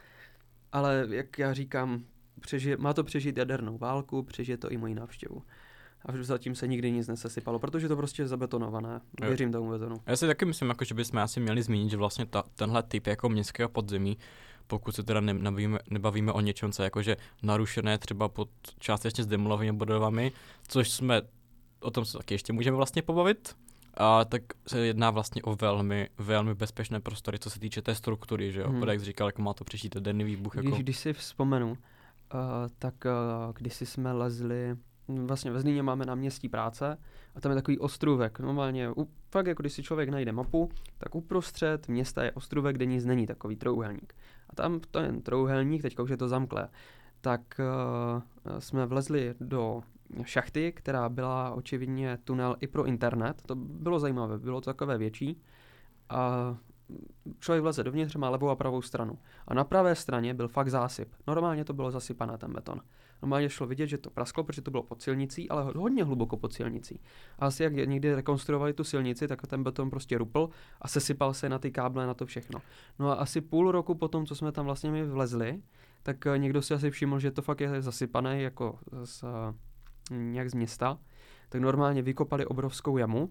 Ale jak já říkám, přežije, má to přežít jadernou válku, přežije to i moji návštěvu. A zatím se nikdy nic nesesypalo, protože to prostě je zabetonované. Věřím tomu betonu. Já si taky myslím, jako, že bychom asi měli zmínit, že vlastně ta, tenhle typ jako městského podzemí, pokud se teda nebavíme, nebavíme o něčem, co je jakože narušené třeba pod částečně zdemolovanými budovami, což jsme, o tom se taky ještě můžeme vlastně pobavit, a tak se jedná vlastně o velmi, velmi bezpečné prostory, co se týče té struktury, že jo? Hmm. Jak jsi říkal, jak má to přežít denní výbuch. Když, jako... když si vzpomenu, Uh, tak uh, kdysi jsme lezli, vlastně ve Zlíně máme náměstí práce a tam je takový ostrůvek. Normálně, u, fakt jako když si člověk najde mapu, tak uprostřed města je ostrůvek, kde nic není, takový trouhelník. A tam je trouhelník, teďka už je to zamklé. Tak uh, jsme vlezli do šachty, která byla očividně tunel i pro internet. To bylo zajímavé, bylo to takové větší. A člověk vleze dovnitř, má levou a pravou stranu. A na pravé straně byl fakt zásyp. Normálně to bylo zasypané ten beton. Normálně šlo vidět, že to prasklo, protože to bylo pod silnicí, ale hodně hluboko pod silnicí. A asi jak někdy rekonstruovali tu silnici, tak ten beton prostě rupl a sesypal se na ty káble, na to všechno. No a asi půl roku potom, co jsme tam vlastně my vlezli, tak eh, někdo si asi všiml, že to fakt je zasypané jako z, eh, nějak z města, tak normálně vykopali obrovskou jamu,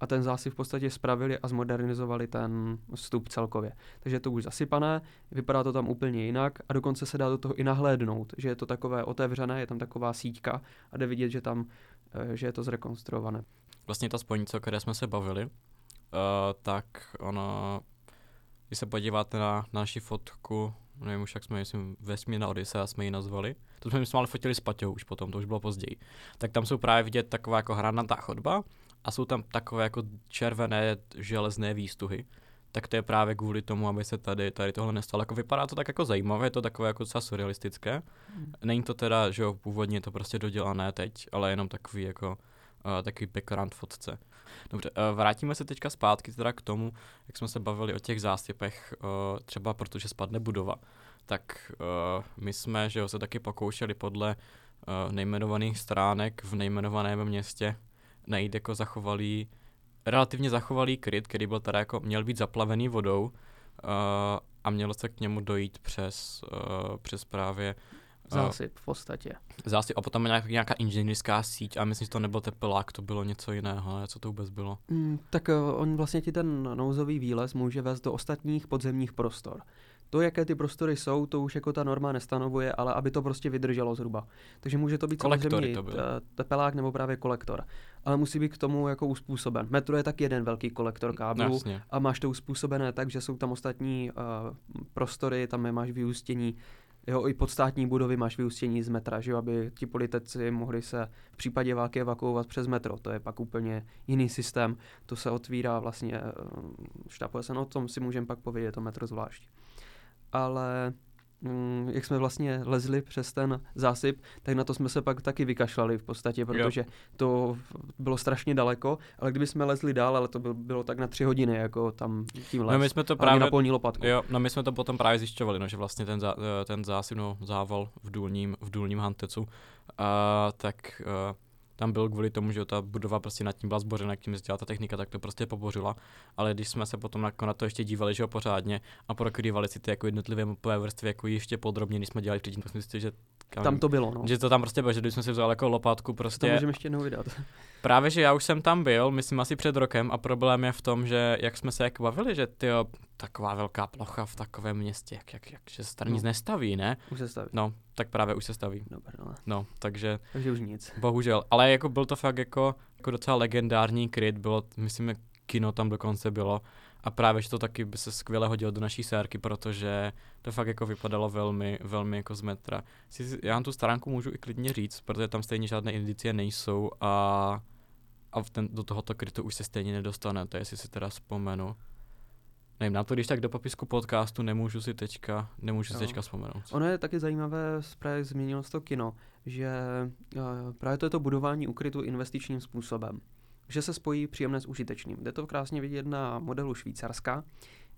a ten zásyp v podstatě spravili a zmodernizovali ten vstup celkově. Takže je to už zasypané, vypadá to tam úplně jinak a dokonce se dá do toho i nahlédnout, že je to takové otevřené, je tam taková síťka a jde vidět, že tam eh, že je to zrekonstruované. Vlastně ta spojnice, o které jsme se bavili, uh, tak ono, když se podíváte na, na naši fotku, nevím už jak jsme, myslím, vesmírná Odyssea jsme ji nazvali, to jsme, jsme ale fotili s Paťou už potom, to už bylo později, tak tam jsou právě vidět taková jako hranatá chodba, a jsou tam takové jako červené železné výstuhy, tak to je právě kvůli tomu, aby se tady, tady tohle nestalo. Jako vypadá to tak jako zajímavé, je to takové jako docela surrealistické. Hmm. Není to teda, že jo, původně je to prostě dodělané teď, ale jenom takový jako uh, takový background fotce. Dobře, uh, vrátíme se teďka zpátky teda k tomu, jak jsme se bavili o těch zásypech, uh, třeba protože spadne budova. Tak my jsme, že jo, se taky pokoušeli podle nejmenovaných stránek v nejmenovaném městě najít jako zachovalý, relativně zachovalý kryt, který byl teda jako, měl být zaplavený vodou uh, a mělo se k němu dojít přes, uh, přes právě Zásyp v podstatě. Zásyp a potom nějak, nějaká inženýrská síť a myslím, že to nebyl tepelák, to bylo něco jiného, co to vůbec bylo? Mm, tak uh, on vlastně ti ten nouzový výlez může vést do ostatních podzemních prostor. To, jaké ty prostory jsou, to už jako ta norma nestanovuje, ale aby to prostě vydrželo zhruba. Takže může to být Kolektory samozřejmě to byly. te- tepelák nebo právě kolektor. Ale musí být k tomu jako uspůsoben. Metro je tak jeden velký kolektor Jasně. a máš to uspůsobené tak, že jsou tam ostatní uh, prostory, tam je máš vyústění Jo, i podstátní budovy máš vyústění z metra, že jo, aby ti politici mohli se v případě války evakuovat přes metro. To je pak úplně jiný systém. To se otvírá vlastně, eh, štápuje se, no o tom si můžeme pak povědět, to metro zvlášť. Ale mm, jak jsme vlastně lezli přes ten zásyp, tak na to jsme se pak taky vykašlali v podstatě, protože to bylo strašně daleko, ale kdyby jsme lezli dál, ale to bylo, bylo tak na tři hodiny, jako tam tím les. No my jsme to právě, na polní lopatku. jo, no my jsme to potom právě zjišťovali, no, že vlastně ten, zá, eh, ten zásyp, no, zával v důlním, v důlním Hantecu, a tak uh, tam byl kvůli tomu, že ta budova prostě nad tím byla zbořena, jak tím jezdila ta technika, tak to prostě pobořila. Ale když jsme se potom na, na to ještě dívali, že jo, pořádně a prokrývali si ty jako jednotlivé mapové vrstvy jako ještě podrobně, když jsme dělali předtím, tak jsme zjistili, že Tam to bylo, no. že to tam prostě bylo, že když jsme si vzali jako lopatku To prostě můžeme ještě jednou vydat. Právě, že já už jsem tam byl, myslím asi před rokem a problém je v tom, že jak jsme se jak bavili, že ty taková velká plocha v takovém městě, jak, jak, jak že se tady No. nic nestaví, ne? Už se staví. No, tak právě už se staví. Dobře, no. No, takže Takže už nic. bohužel. Ale jako byl to fakt jako, jako docela legendární kryt, bylo, myslím, kino tam dokonce bylo. A právě, že to taky by se skvěle hodilo do naší sérky, protože to fakt jako vypadalo velmi, velmi jako z metra. Si, já vám tu stránku můžu i klidně říct, protože tam stejně žádné indicie nejsou a, a v ten, do tohoto krytu už se stejně nedostanete, jestli si teda vzpomenu. Nevím, nám to když tak do popisku podcastu nemůžu si teďka, nemůžu si Jo. teďka vzpomenout. Ono je taky zajímavé, právě zmínil jsi to kino, že uh, právě to je to budování ukrytu investičním způsobem. Že se spojí příjemné s užitečným. Jde to krásně vidět na modelu Švýcarska,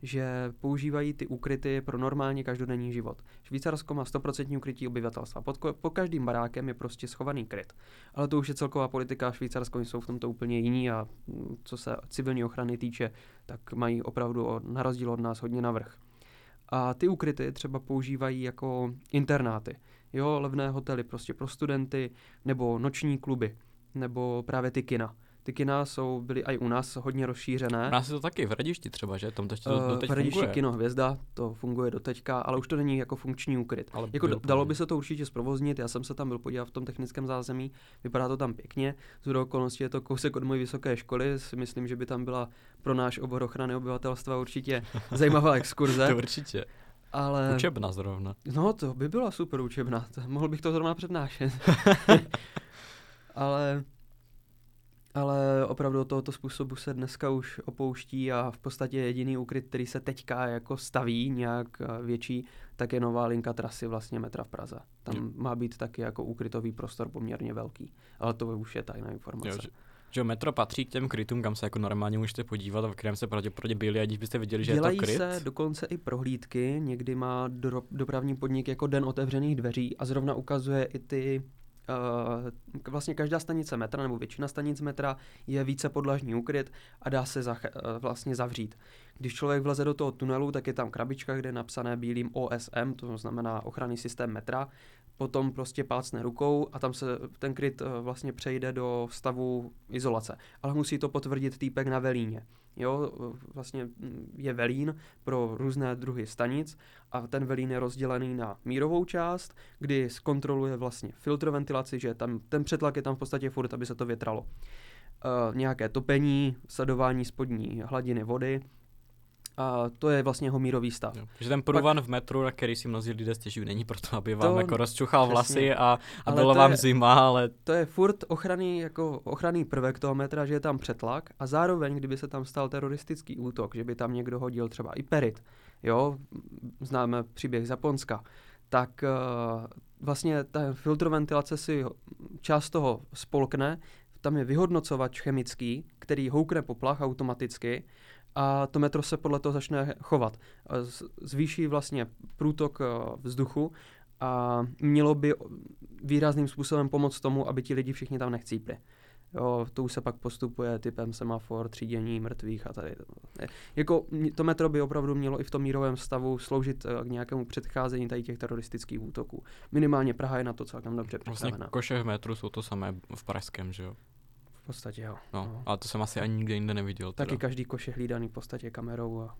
že používají ty ukryty pro normálně každodenní život. Švýcarsko má 100% ukrytí obyvatelstva. Pod, pod každým barákem je prostě schovaný kryt. Ale to už je celková politika Švýcarsko jsou v tomto úplně jiní a mm, co se civilní ochrany týče, tak mají opravdu o- na rozdíl od nás hodně navrh. A ty ukryty třeba používají jako internáty. Jo, levné hotely prostě pro studenty, nebo noční kluby, nebo právě ty kina. Ty kina jsou, byly i u nás hodně rozšířené. U nás je to taky v Radišti třeba, že? Tam to ještě do, Eh, doteď v Hradišti funguje. kino Hvězda, to funguje do teďka, ale už to není jako funkční ukryt. Ale Jako d- dalo by se to určitě zprovoznit, já jsem se tam byl podívat v tom technickém zázemí, vypadá to tam pěkně, z okolností je to kousek od mojí vysoké školy, si myslím, že by tam byla pro náš obor ochrany obyvatelstva určitě zajímavá exkurze, To určitě. ale... Učebna zrovna. No, to by byla super učebna, to, mohl bych to zrovna přednášet. ale, ale opravdu od tohoto způsobu se dneska už opouští a v podstatě jediný úkryt, který se teďka jako staví nějak eh, větší, tak je nová linka trasy vlastně metra v Praze. Tam Jo. má být taky jako úkrytový prostor poměrně velký, ale to už je tajná informace. Jo, že, že metro patří k těm krytům, kam se jako normálně můžete podívat a v kterém se pravděpodobně byli, aniž byste viděli, že Dělají je to kryt. se dokonce i prohlídky, někdy má do, dopravní podnik jako den otevřených dveří a zrovna ukazuje i ty Uh, vlastně každá stanice metra nebo většina stanic metra je více podlažní úkryt a dá se zach, uh, vlastně zavřít. Když člověk vleze do toho tunelu, tak je tam krabička, kde je napsané bílým OSM, to znamená ochranný systém metra, potom prostě pácne rukou a tam se ten kryt uh, vlastně přejde do stavu izolace. Ale musí to potvrdit týpek na velíně. Jo, vlastně mm, je velín pro různé druhy stanic a ten velín je rozdělený na mírovou část, kdy zkontroluje vlastně filtroventilaci, že tam, ten přetlak je tam v podstatě furt, aby se to větralo. Uh, nějaké topení, sledování spodní hladiny vody a to je vlastně jeho mírový stav. Jo. Že ten průvan v metru, na který si mnozí lidé stěžují, není proto, aby vám To- jako rozčuchal přesně. vlasy a, a bylo vám je- zima, ale To je furt ochranný, jako ochranný prvek toho metra, že je tam přetlak a zároveň, kdyby se tam stal teroristický útok, že by tam někdo hodil třeba i perit, jo, známe příběh z Japonska, tak uh, vlastně ta filtroventilace si část toho spolkne, tam je vyhodnocovač chemický, který houkne poplach automaticky a to metro se podle toho začne chovat. Zvýší vlastně průtok eh, vzduchu a mělo by výrazným způsobem pomoct tomu, aby ti lidi všichni tam nechcípli. Jo, to už se pak postupuje typem semafor, třídění mrtvých a tady. Jako to metro by opravdu mělo i v tom mírovém stavu sloužit eh, k nějakému předcházení tady těch teroristických útoků. Minimálně Praha je na to celkem dobře vlastně připravená. koše v metru jsou to samé v Pražském, že jo? V podstatě jo. No, no. ale to jsem asi ani nikde jinde neviděl. Taky teda. každý koš je hlídaný v podstatě kamerou a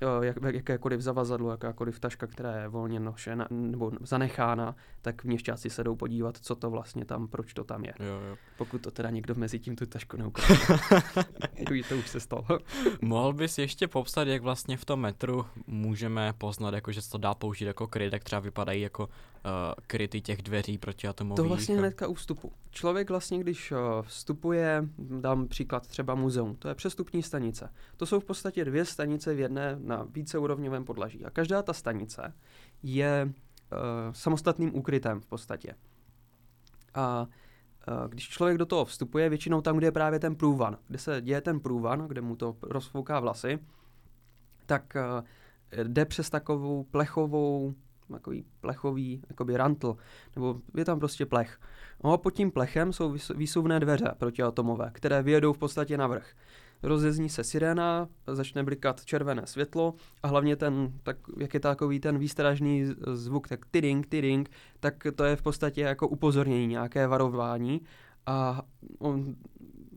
jo, jak, jakékoliv zavazadlo, jakákoliv taška, která je volně nošena nebo zanechána, tak měšťáci se jdou podívat, co to vlastně tam, proč to tam je. Jo, jo. Pokud to teda někdo mezi tím tu tašku neukáže. to už se stalo. Mohl bys ještě popsat, jak vlastně v tom metru můžeme poznat, jako, že se to dá použít jako kryt, jak třeba vypadají jako kryty těch dveří proti atomových. To vlastně hnedka u vstupu. Člověk vlastně, když uh, vstupuje, dám příklad třeba muzeum, to je přestupní stanice. To jsou v podstatě dvě stanice v jedné na víceúrovňovém podlaží. A každá ta stanice je uh, samostatným úkrytem v podstatě. A když člověk do toho vstupuje, většinou tam, kde je právě ten průvan, kde se děje ten průvan, kde mu to rozfouká vlasy, tak jde přes takovou plechovou, takový plechový jakoby rantl, nebo je tam prostě plech. No a pod tím plechem jsou výsuvné dveře protiatomové, které vyjedou v podstatě na vrch rozezní se siréna, začne blikat červené světlo a hlavně ten, tak, jak je takový ten výstražný zvuk, tak tiding, tiding, tak to je v podstatě jako upozornění, nějaké varování a on,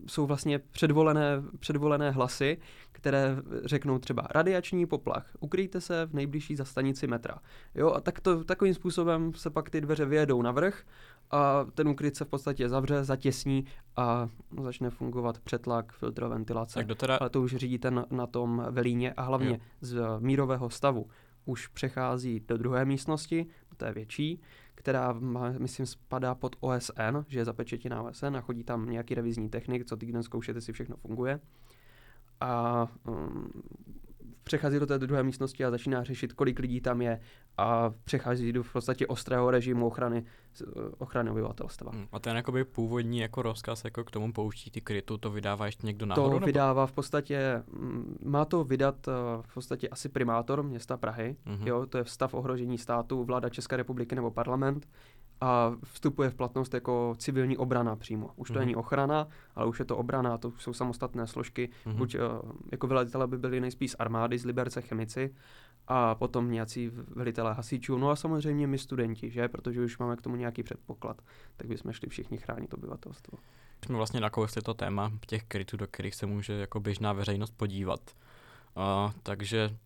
jsou vlastně předvolené, předvolené hlasy, které řeknou třeba radiační poplach, ukryjte se v nejbližší zastanici metra. Jo, a tak to, takovým způsobem se pak ty dveře vyjedou na vrch a ten ukryt se v podstatě zavře, zatěsní a začne fungovat přetlak, filtroventilace. Tak teda... Ale to už řídí ten na tom velíně a hlavně jo. z mírového stavu už přechází do druhé místnosti, to je větší, která, má, myslím, spadá pod OSN, že je zapečetěná OSN a chodí tam nějaký revizní technik, co týden zkoušet, jestli všechno funguje. A um, přechází do té druhé místnosti a začíná řešit, kolik lidí tam je a přechází do v podstatě ostrého režimu ochrany, ochrany obyvatelstva. Hmm. A ten jakoby původní jako rozkaz jako k tomu pouští ty krytu, to vydává ještě někdo nahoru? To nebo? vydává v podstatě, mm, má to vydat eh, v podstatě asi primátor města Prahy, mm-hmm. jo, to je stav ohrožení státu, vláda České republiky nebo parlament a vstupuje v platnost jako civilní obrana přímo. Už to mm-hmm. není ochrana, ale už je to obrana, to jsou samostatné složky. Mm-hmm. Buď uh, jako velitelé by byli nejspíš z armády, z Liberce chemici, a potom nějací velitelé hasičů, no a samozřejmě my studenti, že, protože už máme k tomu nějaký předpoklad, tak bychom šli všichni chránit obyvatelstvo. Jsme vlastně nakousli to téma těch krytů, do kterých se může jako běžná veřejnost podívat. Uh, takže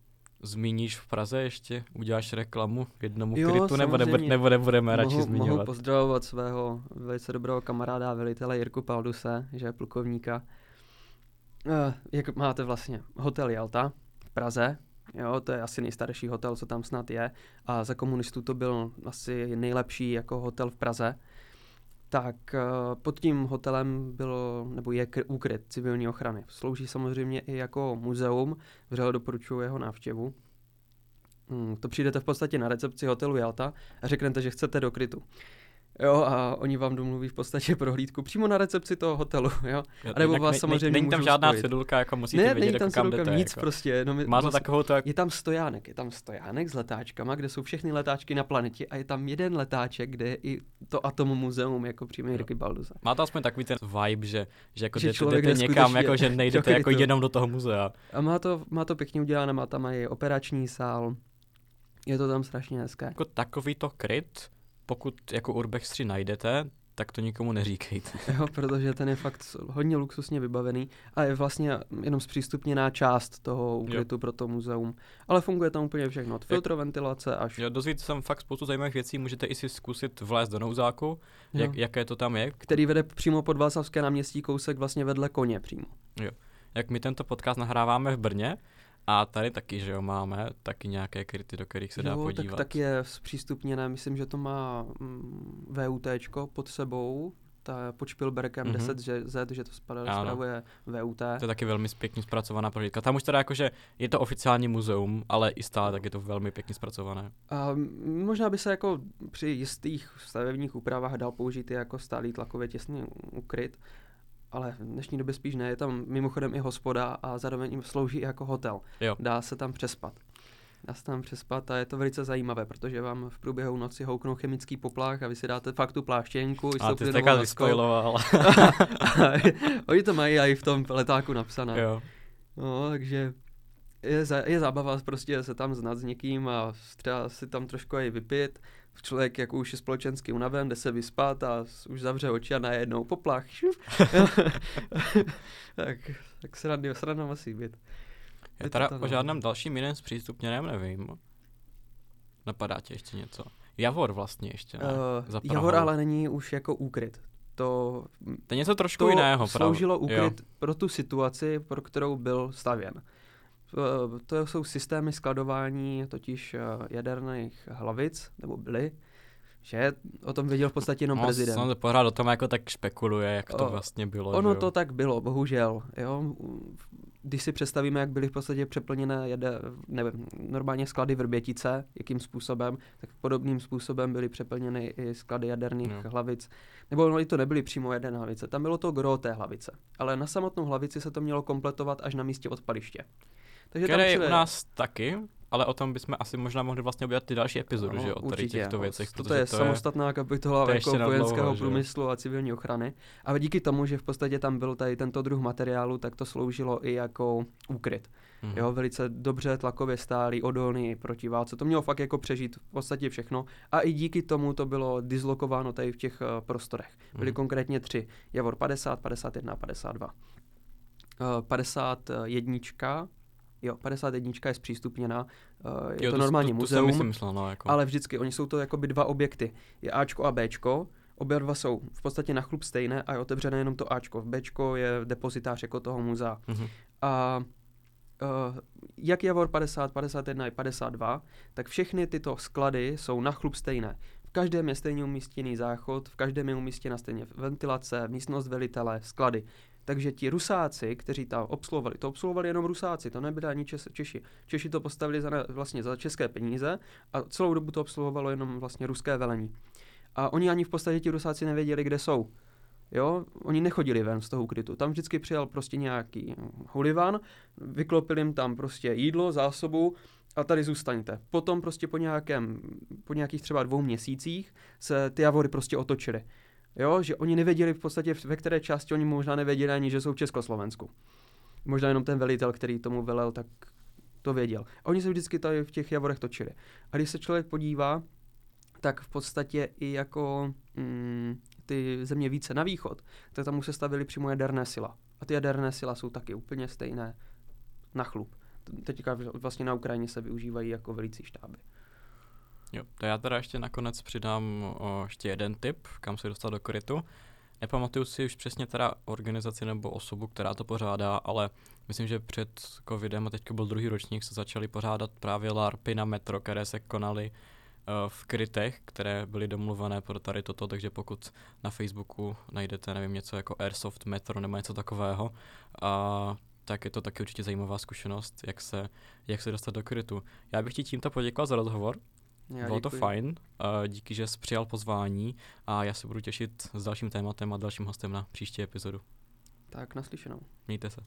Zmíníš v Praze ještě? Uděláš reklamu jednomu jo, krytu, nebo, nebo, nebo nebudeme radši mohu, zmiňovat? Mohu pozdravovat svého velice dobrého kamaráda a velitele Jirku Palduse, že je plukovníka. Uh, jak máte vlastně hotel Jalta v Praze, jo, to je asi nejstarší hotel, co tam snad je a za komunistů to byl asi nejlepší jako hotel v Praze tak uh, pod tím hotelem bylo, nebo je úkryt civilní ochrany. Slouží samozřejmě i jako muzeum, vřele doporučuji jeho návštěvu. Hmm, to přijdete v podstatě na recepci hotelu Jalta a řeknete, že chcete do krytu. Jo, a oni vám domluví v podstatě prohlídku přímo na recepci toho hotelu, jo. A nebo vás ne, samozřejmě Není tam žádná spojit. cedulka, jako musíte ne, vědět, není tam jako kam cedulka, jdete, nic jako. prostě. No, Má to takovou tak... Je tam stojánek, je tam stojánek s letáčkama, kde jsou všechny letáčky na planetě a je tam jeden letáček, kde je i to Atom muzeum, jako přímo Jirky Balduza. Má to aspoň takový ten vibe, že, že jako že jdete, jdete někam, jako že nejdete jako jenom do toho muzea. A má to, má to pěkně udělané, má tam i operační sál, je to tam strašně hezké. Jako takový to kryt, pokud jako Urbex 3 najdete, tak to nikomu neříkejte. Jo, protože ten je fakt hodně luxusně vybavený a je vlastně jenom zpřístupněná část toho úkrytu jo. pro to muzeum. Ale funguje tam úplně všechno, od filtroventilace až... Jo, dozvíte tam fakt spoustu zajímavých věcí, můžete i si zkusit vlézt do nouzáku, jak, jaké to tam je. Který vede přímo pod Václavské náměstí kousek vlastně vedle koně přímo. Jo. Jak my tento podcast nahráváme v Brně, a tady taky, že jo, máme taky nějaké kryty, do kterých se jo, dá podívat. tak, tak je zpřístupněné, myslím, že to má mm, VUT pod sebou, ta pod Spielbergem mm-hmm. 10Z, že to spadá, spravuje VUT. To je taky velmi pěkně zpracovaná prohlídka. Tam už teda jakože je to oficiální muzeum, ale i stále tak je to velmi pěkně zpracované. A možná by se jako při jistých stavebních úpravách dal použít i jako stálý tlakově těsný ukryt, ale v dnešní době spíš ne. Je tam mimochodem i hospoda a zároveň jim slouží i jako hotel. Jo. Dá se tam přespat. dá se tam přespat a je to velice zajímavé, protože vám v průběhu noci houknou chemický poplach a vy si dáte fakt tu pláštěnku. A ty jsi takhle vyspojiloval. Oni to mají i v tom letáku napsané. Jo. No, takže je, za, je zábava prostě se tam znát s někým a třeba si tam trošku i vypít. Člověk jako už je společensky unaven, jde se vyspat a už zavře oči a najednou poplach. tak, tak srandy, sranda musí být. Já teda o žádném dalším jiném zpřístupněném nevím. Napadá tě ještě něco? Javor vlastně ještě, ne? Uh, Javor ale není už jako úkryt. To, to je něco trošku to jiného. sloužilo úkryt jo. pro tu situaci, pro kterou byl stavěn. Uh, to jsou systémy skladování totiž uh, jaderných hlavic, nebo byly, že o tom věděl v podstatě jenom no, prezident. On pořád o tom jako tak špekuluje, jak to vlastně bylo. Ono to tak bylo, bohužel. Jo? když si představíme, jak byly v podstatě přeplněné jede, nevím, normálně sklady Vrbětice, jakým způsobem, tak podobným způsobem byly přeplněny i sklady jaderných no. hlavic. Nebo no, to nebyly přímo jaderné hlavice, tam bylo to gro té hlavice. Ale na samotnou hlavici se to mělo kompletovat až na místě odpadiště. Takže Které je u nás taky, ale o tom bychom asi možná mohli vlastně obět ty další epizody, no, že o tady těchto věcech. To je to samostatná je, kapitola to jako vojenského průmyslu a civilní ochrany. A díky tomu, že v podstatě tam byl tady tento druh materiálu, tak to sloužilo i jako úkryt. Mm-hmm. Jo, velice dobře tlakově stálý, odolný proti válce. To mělo fakt jako přežít v podstatě všechno. A i díky tomu to bylo dislokováno tady v těch uh, prostorech. Byly mm-hmm. konkrétně tři. Javor 50, 51, 52. Uh, 51 Jo, 51 je zpřístupněna, uh, je jo, to, to normální to, to muzeum, to myslel, no, jako. ale vždycky, oni jsou to jako by dva objekty. Je Ačko a Bčko, obě dva jsou v podstatě na chlup stejné a je otevřené jenom to Ačko. V Bčko je depozitář jako toho muzea. Mm-hmm. A uh, jak Javor 50, 51 i 52, tak všechny tyto sklady jsou na chlup stejné. V každém je stejně umístěný záchod, v každém je umístěna stejně ventilace, místnost velitele, sklady. Takže ti Rusáci, kteří tam obsluhovali, to obsluhovali jenom Rusáci, to nebyli ani Čes, Češi. Češi to postavili za, vlastně za české peníze a celou dobu to obsluhovalo jenom vlastně ruské velení. A oni ani v podstatě ti Rusáci nevěděli, kde jsou. Jo, oni nechodili ven z toho ukrytu. Tam vždycky přijel prostě nějaký hulivan, vyklopil jim tam prostě jídlo, zásobu a tady zůstaňte. Potom prostě po, nějakém, po nějakých třeba dvou měsících se ty javory prostě otočily. Jo, že oni nevěděli v podstatě, ve které části oni možná nevěděli ani, že jsou v Československu. Možná jenom ten velitel, který tomu velel, tak to věděl. Oni se vždycky tady v těch javorech točili. A když se člověk podívá, tak v podstatě i jako mm, ty země více na východ, tak tam už se stavili přímo jaderné sila. A ty jaderné sila jsou taky úplně stejné na chlup. Teďka vlastně na Ukrajině se využívají jako velicí štáby. Jo, to já teda ještě nakonec přidám o, ještě jeden tip, kam se dostat do krytu. Nepamatuju si už přesně teda organizaci nebo osobu, která to pořádá, ale myslím, že před covidem a teďka byl druhý ročník, se začaly pořádat právě LARPy na metro, které se konaly uh, v krytech, které byly domluvané pro tady toto, takže pokud na Facebooku najdete, nevím, něco jako Airsoft Metro nebo něco takového, a tak je to taky určitě zajímavá zkušenost, jak se, jak se dostat do krytu. Já bych ti tímto poděkoval za rozhovor. Já Bylo děkuji. to fajn, díky, že jsi přijal pozvání a já se budu těšit s dalším tématem a dalším hostem na příští epizodu. Tak naslyšenou. Mějte se.